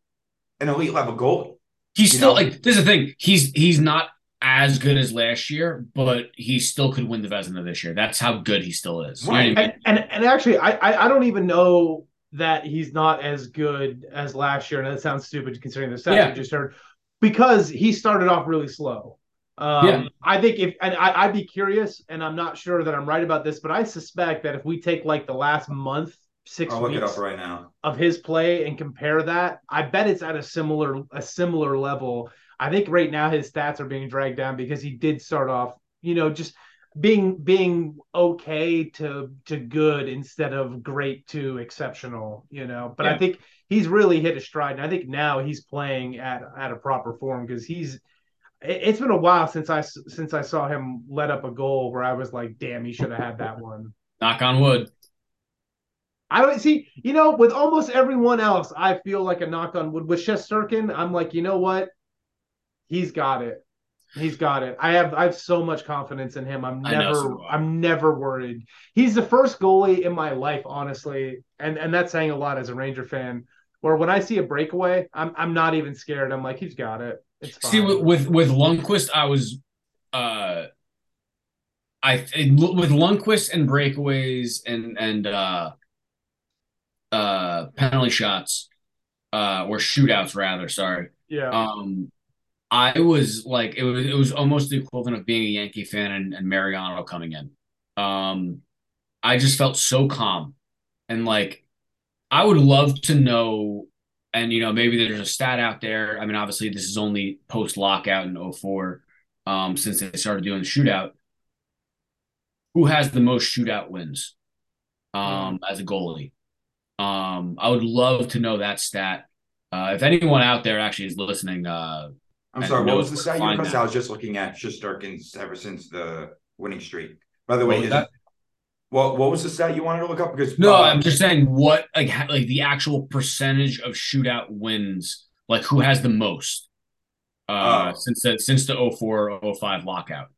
A: an elite level goalie.
B: he's still
A: know?
B: like this is the thing. He's he's not as good as last year, but he still could win the Vezina this year. That's how good he still is. You know what I
A: Right.
B: mean?
C: And, and and actually, I, I I don't even know that he's not as good as last year, and that sounds stupid considering the stats
B: Yeah.
C: you just heard, because he started off really slow. Um,
B: Yeah.
C: I think if and I, I'd be curious, and I'm not sure that I'm right about this, but I suspect that if we take like the last month six
A: I'll look
C: weeks
A: it up right now.
C: of his play and compare that, I bet it's at a similar a similar level. I think right now his stats are being dragged down because he did start off, you know, just being being okay to to good instead of great to exceptional, you know. But
B: Yeah.
C: I think he's really hit a stride, and I think now he's playing at at a proper form because he's. It- It's been a while since I since I saw him let up a goal where I was like, "Damn, he should have had that one."
B: Knock on wood.
C: I don't see, you know, with almost everyone else, I feel like a knock on wood. With Shesterkin, I'm like, you know what? He's got it. He's got it. I have I have so much confidence in him. I'm never
B: so.
C: I'm never worried. He's the first goalie in my life, honestly, and and that's saying a lot as a Ranger fan. Where when I see a breakaway, I'm I'm not even scared. I'm like, he's got it.
B: See, with, with with Lundqvist, I was, uh, I with Lundqvist and breakaways and and uh, uh, penalty shots, uh, or shootouts rather. Sorry.
C: yeah.
B: Um, I was like, it was it was almost the equivalent of being a Yankee fan and, and Mariano coming in. Um, I just felt so calm, and like, I would love to know, and you know, maybe there's a stat out there. I mean, obviously, this is only post lockout in 04, um, since they started doing the shootout. Who has the most shootout wins, um, as a goalie? Um, I would love to know that stat. Uh, if anyone out there actually is listening, uh,
A: I'm sorry. What was the stat because. I was just looking at Shesterkin's ever since the winning streak. By the way, his,
B: that?
A: What what was the stat you wanted to look up? Because
B: No,
A: uh,
B: I'm just saying what like like the actual percentage of shootout wins, like who has the most uh
A: Oh.
B: since the since the 04 05 lockout.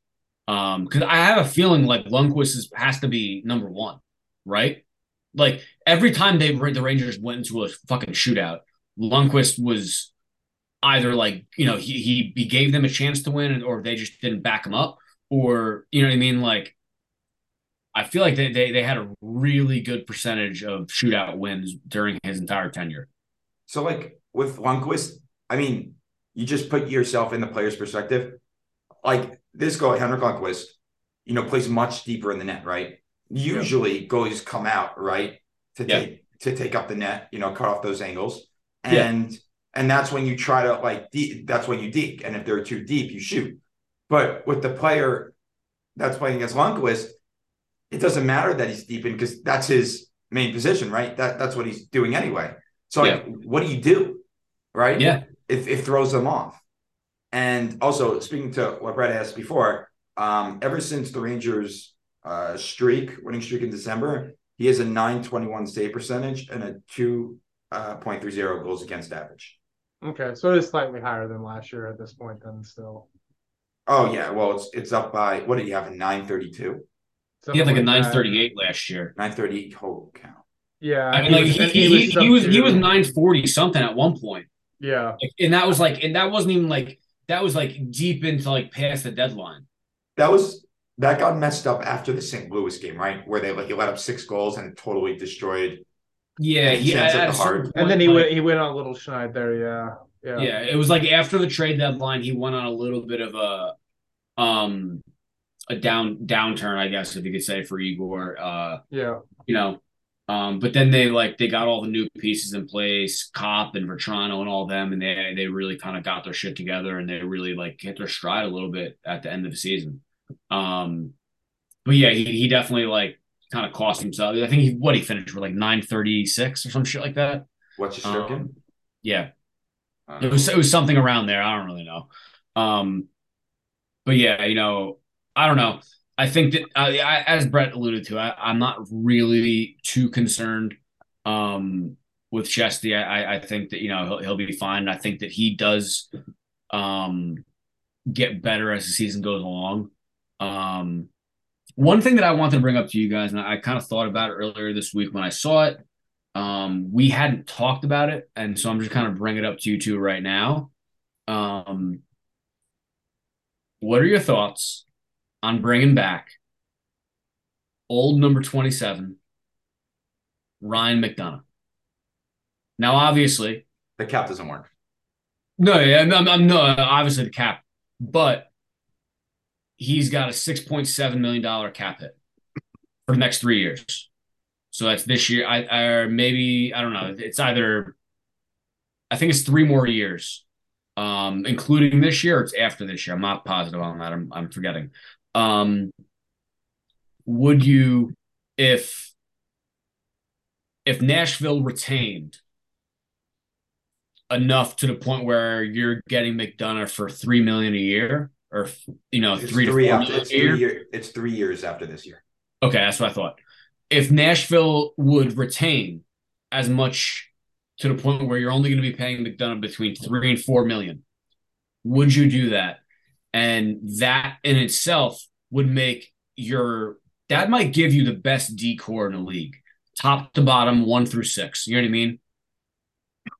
B: Um because I have a feeling like Lundqvist is, has to be number one, right? Like every time they the Rangers went into a fucking shootout, Lundqvist was either like, you know, he he, he gave them a chance to win or they just didn't back him up or you know what I mean like I feel like they, they they had a really good percentage of shootout wins during his entire tenure.
A: So, like with Lundqvist, I mean, you just put yourself in the player's perspective. Like this guy, Henrik Lundqvist, you know, plays much deeper in the net, right? Usually, goalies come out right to
B: Yeah.
A: take to take up the net, you know, cut off those angles,
B: Yeah.
A: and and that's when you try to like de- that's when you deke, and if they're too deep, you shoot. But with the player that's playing against Lundqvist, it doesn't matter that he's deep in because that's his main position, right? That that's what he's doing anyway. So like, what do you do, right?
B: Yeah.
A: it, it throws them off. And also speaking to what Brett asked before, um, ever since the Rangers uh, streak, winning streak in December, he has a 921 save percentage and a 2.30 goals against average.
C: Okay, so it is slightly higher than last year at this point. Then still,
A: Oh yeah, well it's it's up by what did he have a 932?
B: He had like a
C: Something that.
B: 938 last year.
A: 938 holy cow.
C: Yeah,
B: I mean, like he,
C: and
B: he, he, he was he was 940 something at one point.
C: Yeah,
B: Like, and that was like and that wasn't even like that was like deep into like past the deadline.
A: That was that got messed up after the St. Louis game, right? Where they like he let up six goals and totally destroyed.
B: Yeah,
A: And
B: he
A: at
B: at
A: the
B: a
A: heart.
C: and then he
B: point,
C: went he went on a little schneid there. Yeah, yeah,
B: Yeah, it was like after the trade deadline, he went on a little bit of a um a down downturn, I guess if you could say for Igor. Uh,
C: yeah.
B: you know. Um, but then they like they got all the new pieces in place, Copp and Vatrano and all them, and they they really kind of got their shit together and they really like hit their stride a little bit at the end of the season. Um, but yeah, he, he definitely like kind of cost himself. I think he what he finished with like nine thirty six or some shit like that.
A: What's your stroking?
B: Um, yeah,
A: Uh,
B: it was it was something around there. I don't really know. Um, but yeah, you know, I don't know. I think that uh, I, as Brett alluded to, I, I'm not really too concerned um, with Shesty. I, I- I think that you know he'll he'll be fine. I think that he does um, get better as the season goes along. Um, one thing that I wanted to bring up to you guys, and I, I kind of thought about it earlier this week when I saw it. Um, we hadn't talked about it, and so I'm just kind of bringing it up to you two right now. Um, what are your thoughts on bringing back old number 27, Ryan McDonagh? Now, obviously,
A: the cap doesn't work.
B: no, yeah, I'm, I'm, no, obviously the cap, but he's got a $6.7 million cap hit for the next three years. So that's this year. I or maybe I don't know. It's either I think it's three more years, um, including this year. it's after this year. I'm not positive on that. I'm I'm forgetting. Um, would you, if if Nashville retained enough to the point where you're getting McDonagh for three million a year, or you know,
A: It's
B: three to
A: three
B: four
A: after it's
B: a
A: three, year, it's three years after this year.
B: Okay, that's what I thought. If Nashville would retain as much to the point where you're only going to be paying McDonagh between three and four million, would you do that? And that in itself would make your that might give you the best decor in the league, top to bottom, one through six. You know what I mean?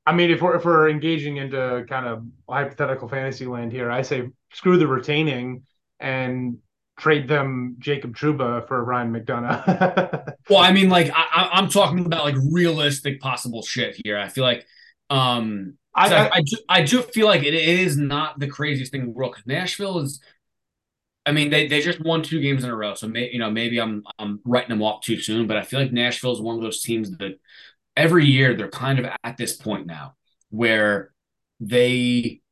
C: I mean, if we're if we're engaging into kind of hypothetical fantasy land here, I say screw the retaining and trade them Jacob Trouba for Ryan McDonagh.
B: Well, I mean, like I, I- I'm talking about like realistic possible shit here. I feel like um
C: I,
B: 'Cause I,
C: I,
B: I, do, I do feel like it is not the craziest thing in the world because Nashville is. I mean, they, they just won two games in a row, so may, you know maybe I'm I'm writing them off too soon, but I feel like Nashville is one of those teams that every year they're kind of at this point now where they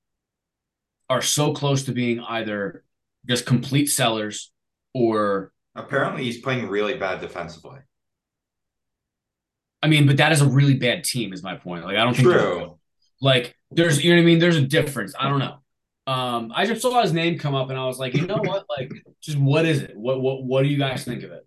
B: are so close to being either just complete sellers or
A: Apparently, he's playing really bad defensively.
B: I mean, but that is a really bad team, is my point. Like I don't think.
A: True.
B: Like there's you know what I mean? There's a difference. I don't know. Um, I just saw his name come up and I was like, you know what? Like, just what is it? What what what do you guys think of it?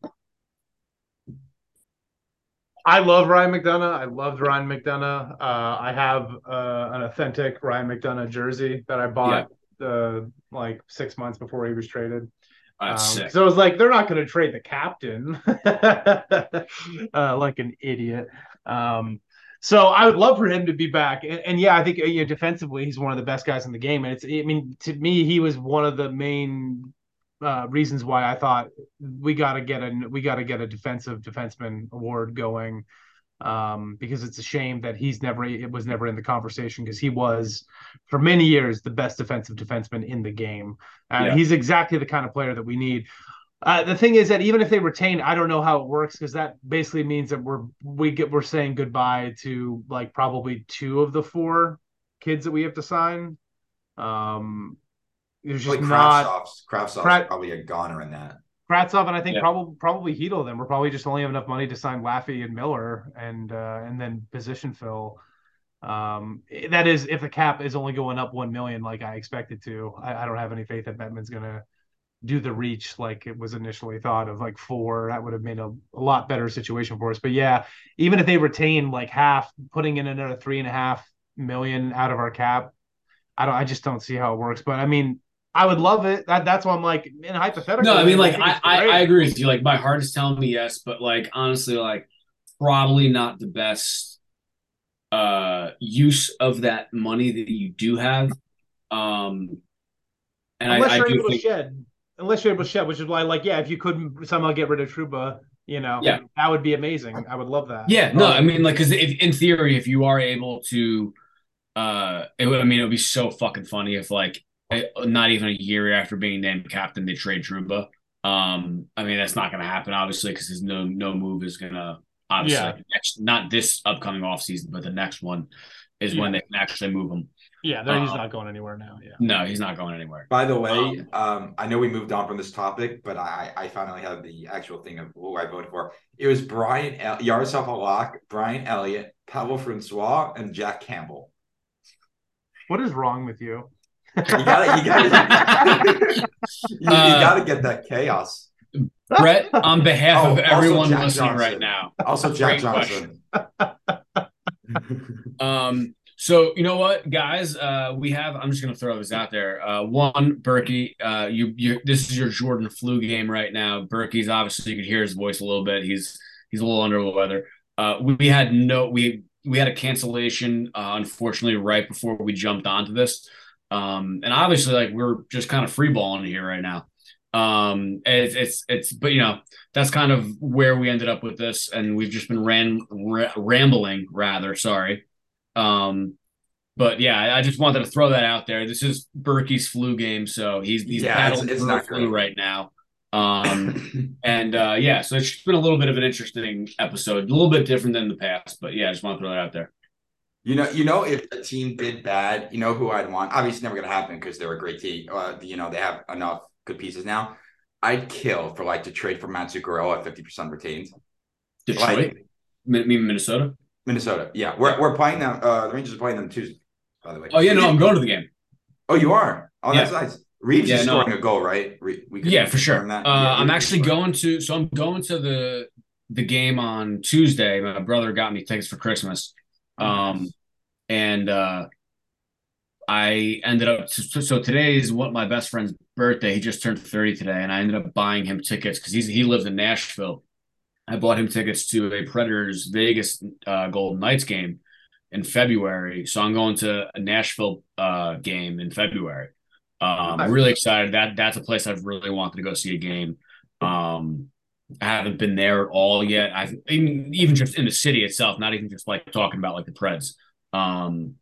C: I love Ryan McDonagh. I loved Ryan McDonagh. Uh, I have uh, an authentic Ryan McDonagh jersey that I bought uh, like six months before he was traded. Um. So I was like, they're not going to trade the captain, uh, like an idiot. Um, so I would love for him to be back, and, and yeah, I think uh, you know, defensively he's one of the best guys in the game, and it's I mean to me he was one of the main uh, reasons why I thought we got to get a we got to get a defensive defenseman award going. Um, because it's a shame that he's never it was never in the conversation because he was for many years the best defensive defenseman in the game. Uh,
B: Yeah.
C: He's exactly the kind of player that we need. Uh, the thing is that even if they retain, I don't know how it works because that basically means that we're we get we're saying goodbye to like probably two of the four kids that we have to sign. Um, there's just
A: Like
C: not
A: Kravtsov's, Kravtsov's
C: Krat-
A: probably a goner in that.
C: Kravtsov and I think
B: Yeah.
C: probably probably Hedel. Then we're probably just only have enough money to sign Laffy and Miller and uh, and then position fill. Um, that is if the cap is only going up one million like I expected to. I, I don't have any faith that Bettman's gonna do the reach like it was initially thought of like four. That would have made a, a lot better situation for us. But yeah, even if they retain like half, putting in another three and a half million out of our cap, I don't. I just don't see how it works. But I mean, I would love it. That, that's why I'm like in hypothetical.
B: No, I mean, like I, I. I agree with you. Like my heart is telling me yes, but like honestly, like probably not the best uh use of that money that you do have. Um, and
C: unless
B: I, I
C: you're
B: do
C: able
B: think
C: to shed, unless you're able to shed, which is why, like, yeah, if you could somehow get rid of Trouba, you know,
B: Yeah.
C: that would be amazing. I would love that.
B: Yeah, no, I mean, like, because in theory, if you are able to, uh, it would, I mean, it would be so fucking funny if, like, not even a year after being named captain, they trade Trouba. Um, I mean, that's not going to happen, obviously, because there's no no move is going to obviously
C: Yeah.
B: next, not this upcoming offseason, but the next one is when they can actually move him.
C: Yeah, there- he's
B: uh,
C: not going anywhere now. Yeah,
B: No, he's not going anywhere.
A: By the way, um, I know we moved on from this topic, but I, I finally have the actual thing of who I voted for. It was Brian El- Yaroslav Halak, Brian Elliott, Pavel Francouz, and Jack Campbell.
C: what is wrong with you?
A: You gotta, you gotta, you, you
B: Uh,
A: gotta get that chaos.
B: Brett, on behalf
A: Oh,
B: of everyone listening
A: Johnson.
B: right now,
A: Also, Jack Johnson.
B: Um, so you know what, guys? Uh, we have. I'm just gonna throw this out there. Uh, one, Berkey. Uh, you, you. This is your Jordan flu game right now. Berkey's obviously you can hear his voice a little bit. He's he's a little under the weather. Uh, we, had no. We we had a cancellation. Uh, unfortunately, right before we jumped onto this. Um, and obviously, like we're just kind of freeballing here right now. Um, it's it's it's. But you know, that's kind of where we ended up with this, and we've just been ran ra- rambling rather. Sorry. Um, but yeah, I- just wanted to throw that out there. This is Berkey's flu game, so he's he's
A: Yeah,
B: battling
A: it's- it's
B: flu right now. Um, and uh, yeah, so it's been a little bit of an interesting episode, a little bit different than the past, but yeah, I just want to throw that out there.
A: You know, you know, if a team did bad, you know who I'd want. Obviously, never gonna happen because they're a great team. Uh, you know, they have enough good pieces now. I'd kill for like to trade for Matt Zuccarello at fifty percent retained.
B: Detroit, like, mean Minnesota,
A: Minnesota. Yeah, we're we're playing them. Uh, the Rangers are playing them Tuesday. By the way.
B: Oh yeah, no, I'm going to the game.
A: Oh, you are. Oh, that's yeah. nice. Reaves yeah, is scoring no. a goal, right? We
B: yeah, for sure. Uh, yeah, I'm actually going to. So I'm going to the the game on Tuesday. My brother got me tickets for Christmas. Um, and uh, I ended up so, so today is what my best friend's birthday. He just turned 30 today, and I ended up buying him tickets because he's he lives in Nashville. I bought him tickets to a Predators Vegas uh, Golden Knights game in February. So I'm going to a Nashville uh, game in February. Um, I'm really excited. That that's a place I've really wanted to go see a game. Um, I haven't been there at all yet. I've even, even just in the city itself, not even just like talking about like the Preds. Um,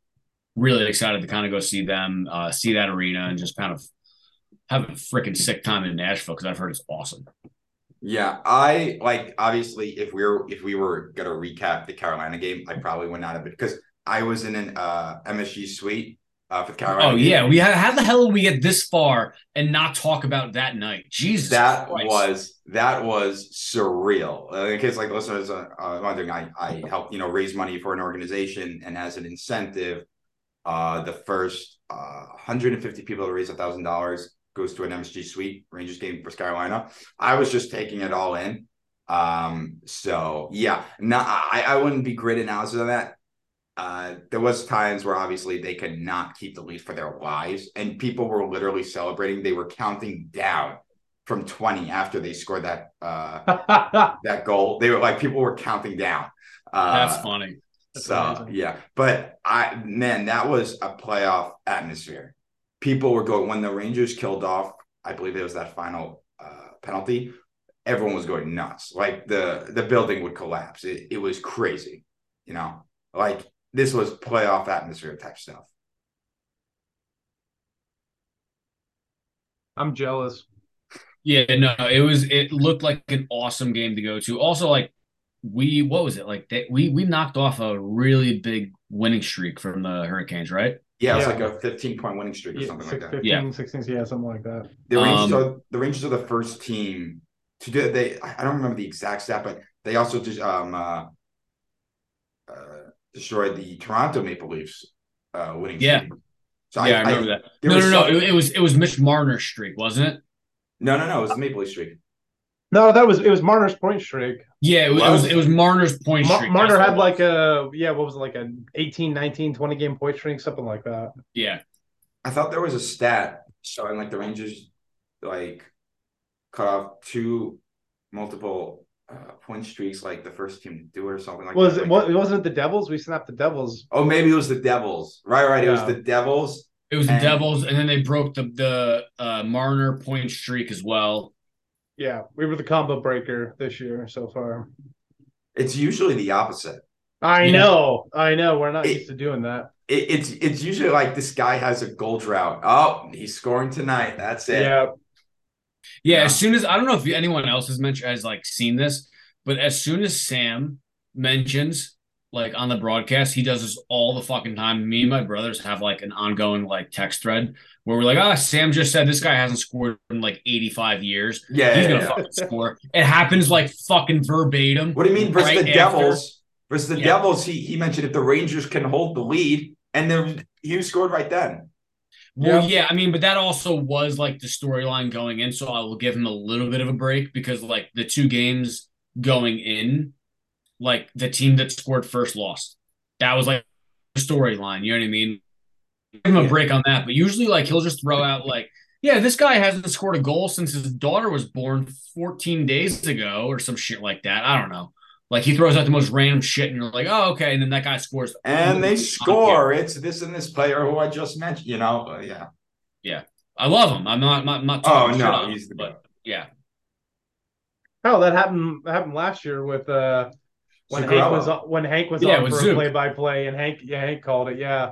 B: really excited to kind of go see them, uh, see that arena, and just kind of have a freaking sick time in Nashville because I've heard it's awesome.
A: Yeah, I like obviously if we were if we were gonna recap the Carolina game, I probably would not have because I was in an uh, MSG suite uh, for Carolina.
B: Oh game. yeah, we have, how the hell did we get this far and not talk about that night? Jesus,
A: that Christ. was that was surreal. Uh, in case like listeners uh, uh, wondering, I I help you know raise money for an organization and as an incentive, uh, the first uh, 150 people to raise a thousand dollars goes to an MSG suite Rangers game for Carolina. I was just taking it all in. Um, so yeah, no, I, I wouldn't be great analysis of that. Uh, there was times where obviously they could not keep the lead for their lives, and people were literally celebrating. They were counting down from 20 after they scored that uh that goal. They were like people were counting down.
B: Uh, That's funny. That's
A: so amazing. yeah, but I man, that was a playoff atmosphere people were going when the Rangers killed off. I believe it was that final uh, penalty. Everyone was going nuts. Like the the building would collapse. It, it was crazy. You know, like this was playoff atmosphere type stuff.
C: I'm jealous.
B: Yeah, no, it was. It looked like an awesome game to go to. Also, like we, what was it like? They, we we knocked off a really big winning streak from the Hurricanes, right?
A: Yeah, it was yeah. like a 15 point winning streak or yeah, something like that. 15,
C: yeah. 16, yeah, something like that.
A: The Rangers, um, are, the Rangers are the first team to do it. They, I don't remember the exact stat, but they also just um, uh, uh, destroyed the Toronto Maple Leafs uh, winning
B: yeah.
A: streak.
B: So yeah, I, I remember I, that. No, no, no. So, it, it, was it was Mitch Marner's streak, wasn't it?
A: No, no, no. It was the Maple Leaf streak.
C: No, that was it was Marner's point streak.
B: Yeah, it was, it was, it was Marner's point streak.
C: Marner had like a yeah, what was it like a 18, 19, 20 game point streak, something like that.
B: Yeah.
A: I thought there was a stat showing like the Rangers like cut off two multiple uh, point streaks like the first team to do it or something like
C: was
A: that.
C: It, what, wasn't it the Devils? We snapped the Devils.
A: Oh, maybe it was the Devils. Right, right. Yeah. It was the Devils.
B: It was and... the Devils, and then they broke the the uh, Marner point streak as well.
C: Yeah, we were the combo breaker this year so far.
A: It's usually the opposite.
C: I know, I know. We're not it, used to doing that.
A: It, it's it's usually like this guy has a goal drought. Oh, he's scoring tonight. That's it.
C: Yeah.
B: Yeah, as soon as I don't know if anyone else has mentioned has like seen this, but as soon as Sam mentions like on the broadcast. He does this all the fucking time. Me and my brothers have like an ongoing like text thread where we're like, ah, oh, Sam just said this guy hasn't scored in like 85 years.
A: Yeah.
B: He's
A: yeah,
B: gonna
A: yeah.
B: fucking score. It happens like fucking verbatim.
A: What do you mean versus right the after. Devils? Versus the yeah. Devils, he he mentioned if the Rangers can hold the lead, and then he scored right then.
B: Well, yeah. yeah, I mean, but that also was like the storyline going in, so I will give him a little bit of a break because like the two games going in like the team that scored first lost. That was like the storyline. You know what I mean? Give him a break on that. But usually, like he'll just throw out like, yeah, this guy hasn't scored a goal since his daughter was born 14 days ago or some shit like that. I don't know. Like he throws out the most random shit, and you're like, oh, okay. And then that guy scores,
A: and they score. It's this and this player who I just mentioned. You know, uh, yeah,
B: yeah. I love him. I'm not, not, not
A: talking oh no, he's the
B: but yeah.
C: Oh, that happened. Happened last year with uh when Hank was when Hank was yeah, on for a play by play, and Hank yeah Hank called it. Yeah.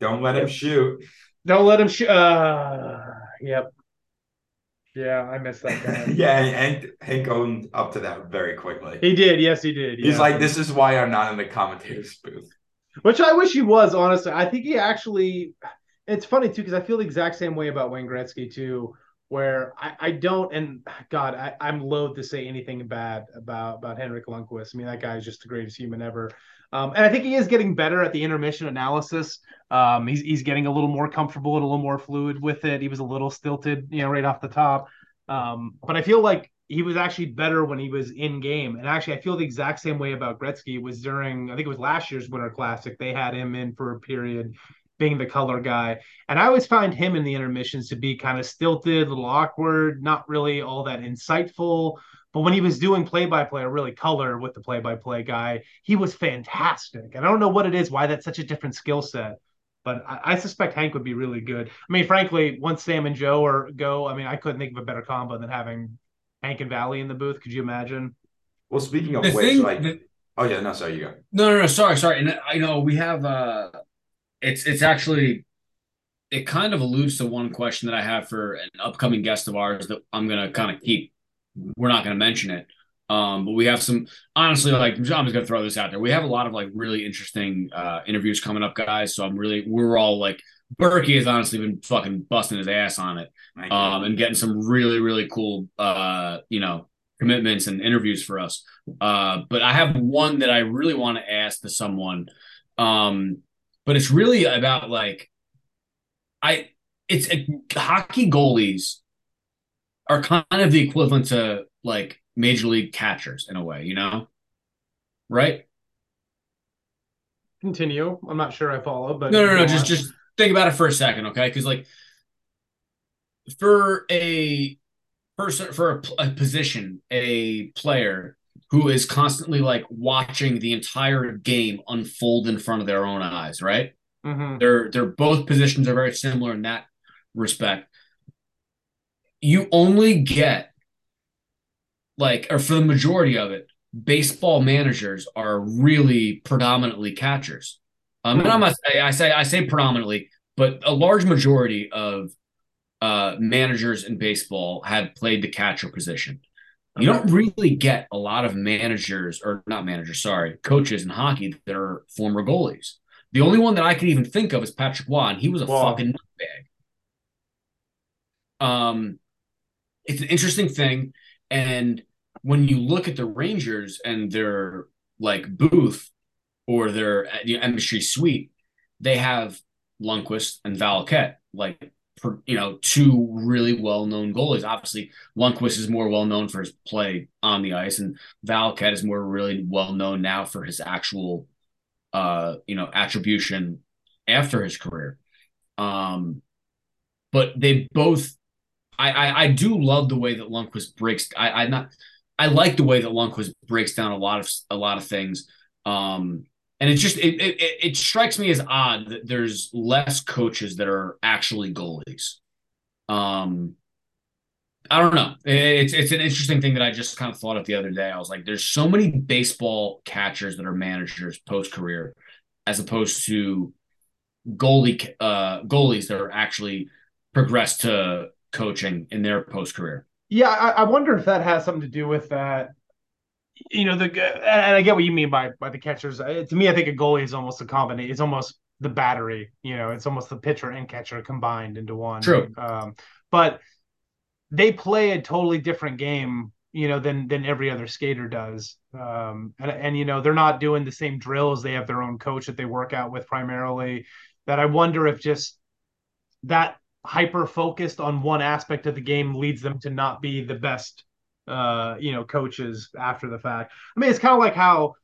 A: Don't let him shoot.
C: Don't let him shoot. Uh, yep. Yeah, I missed that guy.
A: yeah, Hank Hank owned up to that very quickly.
C: He did. Yes, he did.
A: He's
C: yeah.
A: like, this is why I'm not in the commentator's booth.
C: Which I wish he was, honestly. I think he actually. It's funny too because I feel the exact same way about Wayne Gretzky too, where I, I don't and God, I, I'm loath to say anything bad about about Henrik Lundqvist. I mean, that guy is just the greatest human ever. Um, and I think he is getting better at the intermission analysis. Um, he's he's getting a little more comfortable and a little more fluid with it. He was a little stilted, you know, right off the top. Um, but I feel like he was actually better when he was in game. And actually, I feel the exact same way about Gretzky. It was during, I think it was last year's Winter Classic. They had him in for a period being the color guy. And I always find him in the intermissions to be kind of stilted, a little awkward, not really all that insightful. But when he was doing play by play or really color with the play by play guy, he was fantastic. And I don't know what it is, why that's such a different skill set. But I, I, suspect Hank would be really good. I mean, frankly, once Sam and Joe are go, I mean, I couldn't think of a better combo than having Hank and Valley in the booth. Could you imagine?
A: Well, speaking of
B: The
A: which,
B: thing-
A: like,
B: the-
A: oh yeah, no, sorry, you go.
B: No, no, no. Sorry, sorry. And I know we have. uh It's it's actually. It kind of alludes to one question that I have for an upcoming guest of ours that I'm gonna kind of keep. We're not gonna mention it, um, but we have some. Honestly, like I'm just gonna throw this out there. We have a lot of like really interesting uh interviews coming up, guys. So I'm really we're all like Berkey has honestly been fucking busting his ass on it um, and getting some really really cool uh you know commitments and interviews for us uh but i have one that i really want to ask to someone um but it's really about like i it's it, hockey goalies are kind of the equivalent to like major league catchers in a way you know? Right?
C: Continue. I'm not sure I follow, but
B: no no no just just think about it for a second okay? Because like for a person for a, a position a player who is constantly like watching the entire game unfold in front of their own eyes right?
C: Mhm.
B: they're they're both positions are very similar in that respect. You only get like or for the majority of it baseball managers are really predominantly catchers. Um and i'm not i say i say predominantly but a large majority of uh managers in baseball have played the catcher position you don't really get a lot of managers or not managers sorry coaches in hockey that are former goalies the only one that I could even think of is Patrick Roy, and he was a
C: Waugh.
B: fucking nutbag. Um, it's an interesting thing, and when you look at the Rangers and their like booth or their you know, embassy suite, they have Lundqvist and Valiquette, like per, you know, two really well-known goalies. Obviously, Lundqvist is more well-known for his play on the ice, and Valiquette is more really well-known now for his actual uh, you know, attribution after his career. Um, but they both, I, I, I do love the way that Lundqvist breaks. I, I not, I like the way that Lundqvist breaks down a lot of a lot of things. Um, and it just it, it it strikes me as odd that there's less coaches that are actually goalies. Um, I don't know. It's it's an interesting thing that I just kind of thought of the other day. I was like, there's so many baseball catchers that are managers post career, as opposed to goalie uh, goalies that are actually progressed to coaching in their post career.
C: Yeah, I, I wonder if that has something to do with that. You know, the and I get what you mean by by the catchers. Uh, To me, I think a goalie is almost a combination. It's almost the battery. You know, it's almost the pitcher and catcher combined into one.
B: True.
C: Um, but they play a totally different game. You know, than than every other skater does. Um, and and you know, they're not doing the same drills. They have their own coach that they work out with primarily. That I wonder if just that hyper focused on one aspect of the game leads them to not be the best uh you know coaches after the fact i mean it's kind of like how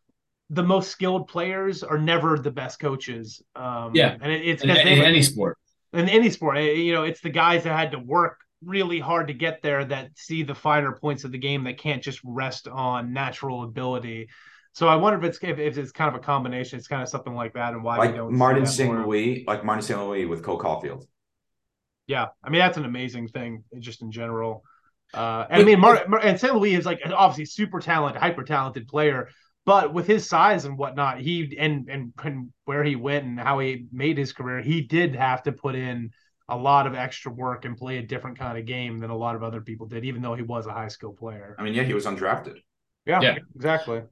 C: the most skilled players are never the best coaches um
B: Yeah.
C: and it, it's
B: In,
C: 'cause
B: in
C: they-
B: any sport.
C: in any sport eh, you know it's the guys that had to work really hard to get there that see the finer points of the game that can't just rest on natural ability so i wonder if it's if, if it's kind of a combination it's kind of something like that and why we
A: like
C: don't
A: Martin St. Louis, like Martin St. Louis with Cole Caufield.
C: Yeah, I mean that's an amazing thing, just in general. Uh, and I mean, Mar- Mar- and St. Louis is like obviously super talented, hyper talented player, but with his size and whatnot, he and, and and where he went and how he made his career, he did have to put in a lot of extra work and play a different kind of game than a lot of other people did, even though he was a high skill player.
A: I mean, yeah, he was undrafted.
C: Yeah, yeah, exactly.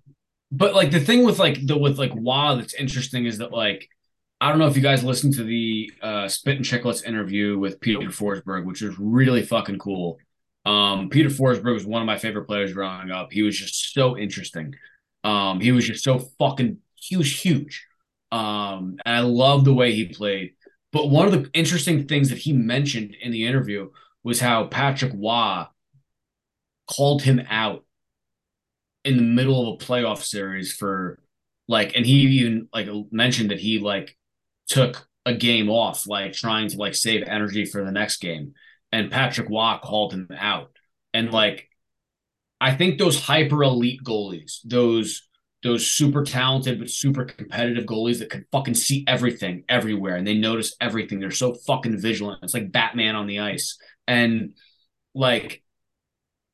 B: But like the thing with like the with like Roy that's interesting is that like I don't know if you guys listened to the uh, Spittin' Chiclets interview with Peter Forsberg, which was really fucking cool. Um, Peter Forsberg was one of my favorite players growing up. He was just so interesting. Um, he was just so fucking he was huge. Um, and I love the way he played. But one of the interesting things that he mentioned in the interview was how Patrick Roy called him out in the middle of a playoff series for like, and he even like mentioned that he like took a game off, like trying to like save energy for the next game. And Patrick Roy called him out. And like, I think those hyper elite goalies, those those super talented but super competitive goalies that can fucking see everything everywhere and they notice everything. They're so fucking vigilant. It's like Batman on the ice. And like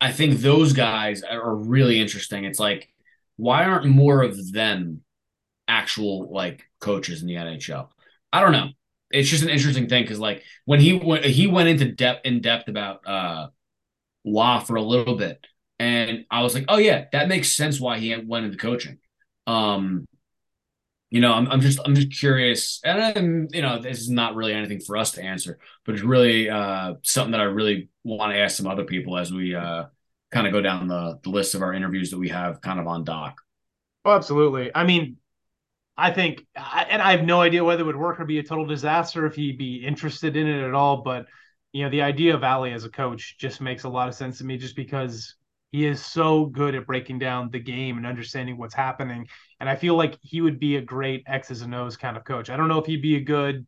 B: I think those guys are really interesting. It's like why aren't more of them actual like coaches in the NHL? I don't know. It's just an interesting thing because like when he went he went into depth in depth about uh Roy for a little bit and I was like, oh yeah, that makes sense why he went into coaching. Um, you know, I'm, I'm just I'm just curious, and I'm, you know, this is not really anything for us to answer, but it's really uh, something that I really want to ask some other people as we uh, kind of go down the the list of our interviews that we have kind of on doc.
C: Oh, absolutely. I mean, I think, and I have no idea whether it would work or be a total disaster if he'd be interested in it at all. But you know, the idea of Ali as a coach just makes a lot of sense to me, just because he is so good at breaking down the game and understanding what's happening. And I feel like he would be a great X's and O's kind of coach. I don't know if he'd be a good,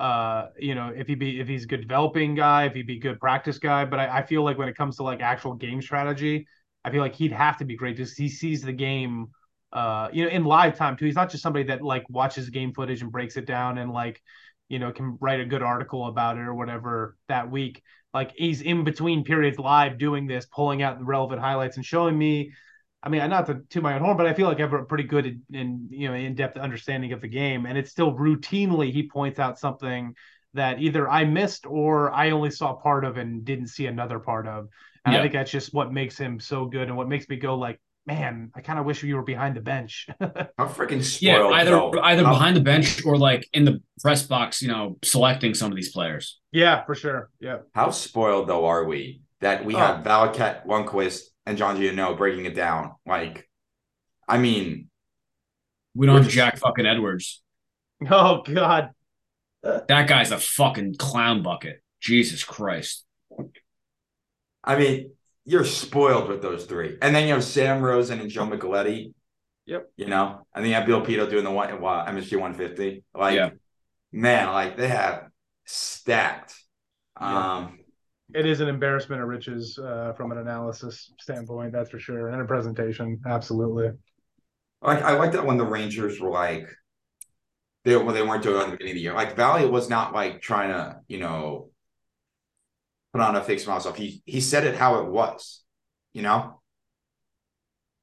C: uh, you know, if he be if he's a good developing guy, if he'd be a good practice guy. But I, I feel like when it comes to like actual game strategy, I feel like he'd have to be great because he sees the game uh you know in live time too he's not just somebody that like watches game footage and breaks it down and like you know can write a good article about it or whatever that week like he's in between periods live doing this, pulling out the relevant highlights and showing me. I mean, I'm not to, to my own horn, but I feel like I have a pretty good in, in you know in depth understanding of the game, and it's still routinely he points out something that either I missed or I only saw part of and didn't see another part of. And yeah. I think that's just what makes him so good and what makes me go like, man, I kind of wish you were behind the bench.
A: How freaking spoiled.
B: Yeah, either
A: though.
B: either How... behind the bench or like in the press box, you know, selecting some of these players.
C: Yeah, for sure. Yeah.
A: How spoiled though are we that we oh. have Valiquette, Lundqvist, and John Gino breaking it down? Like, I mean,
B: we don't have just... Jack fucking Edwards.
C: Oh God,
B: that guy's a fucking clown bucket. Jesus Christ.
A: I mean, you're spoiled with those three. And then you have Sam Rosen and Joe Micheletti.
C: Yep.
A: You know, and then you have Bill Pidto doing the one MSG 150. Like, yeah. man, like they have stacked. Yeah. Um,
C: it is an embarrassment of riches uh, from an analysis standpoint, that's for sure, and a presentation, absolutely.
A: Like I like that when the Rangers were like, they when they weren't doing it at the beginning of the year. Like Valley was not like trying to, you know, put on a fake smile stuff. He he said it how it was, you know.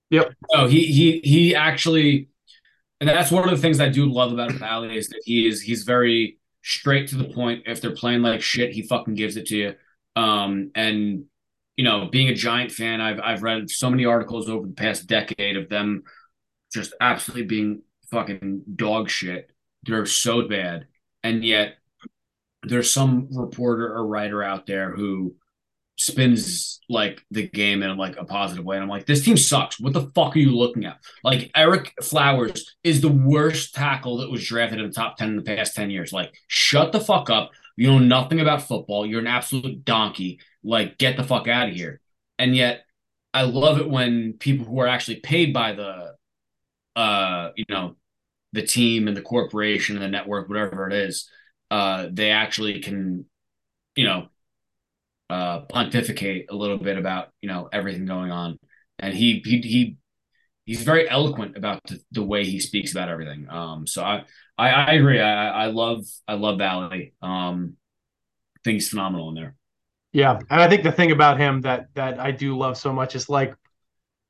C: Yep.
B: Oh, he he he actually, and that's one of the things I do love about Valley is that he is he's very straight to the point. If they're playing like shit, he fucking gives it to you. Um, and you know, being a Giant fan, I've I've read so many articles over the past decade of them just absolutely being fucking dog shit. They're so bad, and yet there's some reporter or writer out there who spins like the game in like a positive way. And I'm like, this team sucks. What the fuck are you looking at? Like Ereck Flowers is the worst tackle that was drafted in the top 10 in the past 10 years. Like, shut the fuck up. You know nothing about football. You're an absolute donkey. Like, get the fuck out of here. And yet I love it when people who are actually paid by the uh, you know, the team and the corporation and the network, whatever it is, uh, they actually can, you know, uh, pontificate a little bit about you know everything going on, and he he he he's very eloquent about the, the way he speaks about everything. Um, so I I, I agree. I, I love I love Valley. Um, he's phenomenal in there.
C: Yeah, and I think the thing about him that that I do love so much is like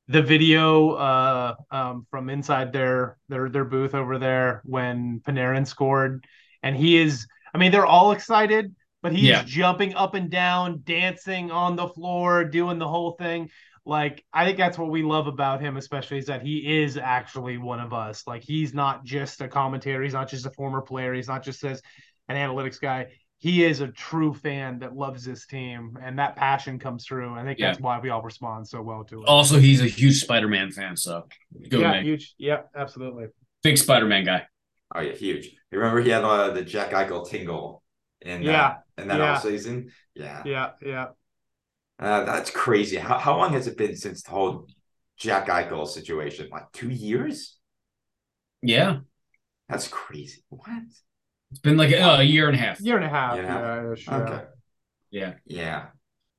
C: the video uh, um, from inside their their their booth over there when Panarin scored, and he is. I mean, they're all excited, but he
B: Yeah.
C: is jumping up and down, dancing on the floor, doing the whole thing. Like I think that's what we love about him, especially is that he is actually one of us. Like he's not just a commentator, he's not just a former player, he's not just as an analytics guy. He is a true fan that loves this team, and that passion comes through. I think that's why we all respond so well to it.
B: Also, he's a huge Spider-Man fan, so good
C: yeah, huge. Yeah, absolutely.
B: Big Spider-Man guy.
A: Oh yeah, huge. You remember he had uh, the Jack Eichel tingle in
C: Yeah,
A: that in that
C: yeah.
A: off season? Yeah.
C: Yeah, yeah.
A: Uh, that's crazy. How how long has it been since the whole Jack Eichel situation? Like two years?
B: Yeah,
A: That's crazy. What?
B: it's been like uh, a year and a half.
C: Year and a half.
A: Yeah.
C: Yeah, sure.
A: Okay.
B: Yeah,
A: Yeah.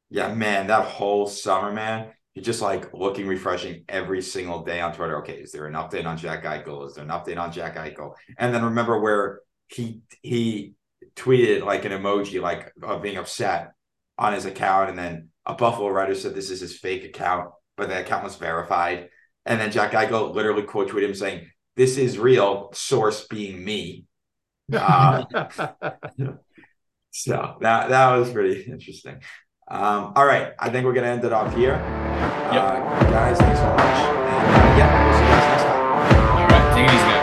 A: Yeah, man, that whole summer, man, you're just like looking refreshing every single day on Twitter. Okay, is there an update on Jack Eichel? Is there an update on Jack Eichel? And then remember where he he tweeted like an emoji like of being upset on his account, and then a Buffalo writer said this is his fake account, but the account was verified. And then Jack Eichel literally quote tweeted him saying, This is real, source being me. Uh, So that that was pretty interesting. Um, all right, I think we're gonna end it off here. Uh, guys, thanks so much. And uh, yeah, we'll see you guys next time.
B: all right, take it easy, guys.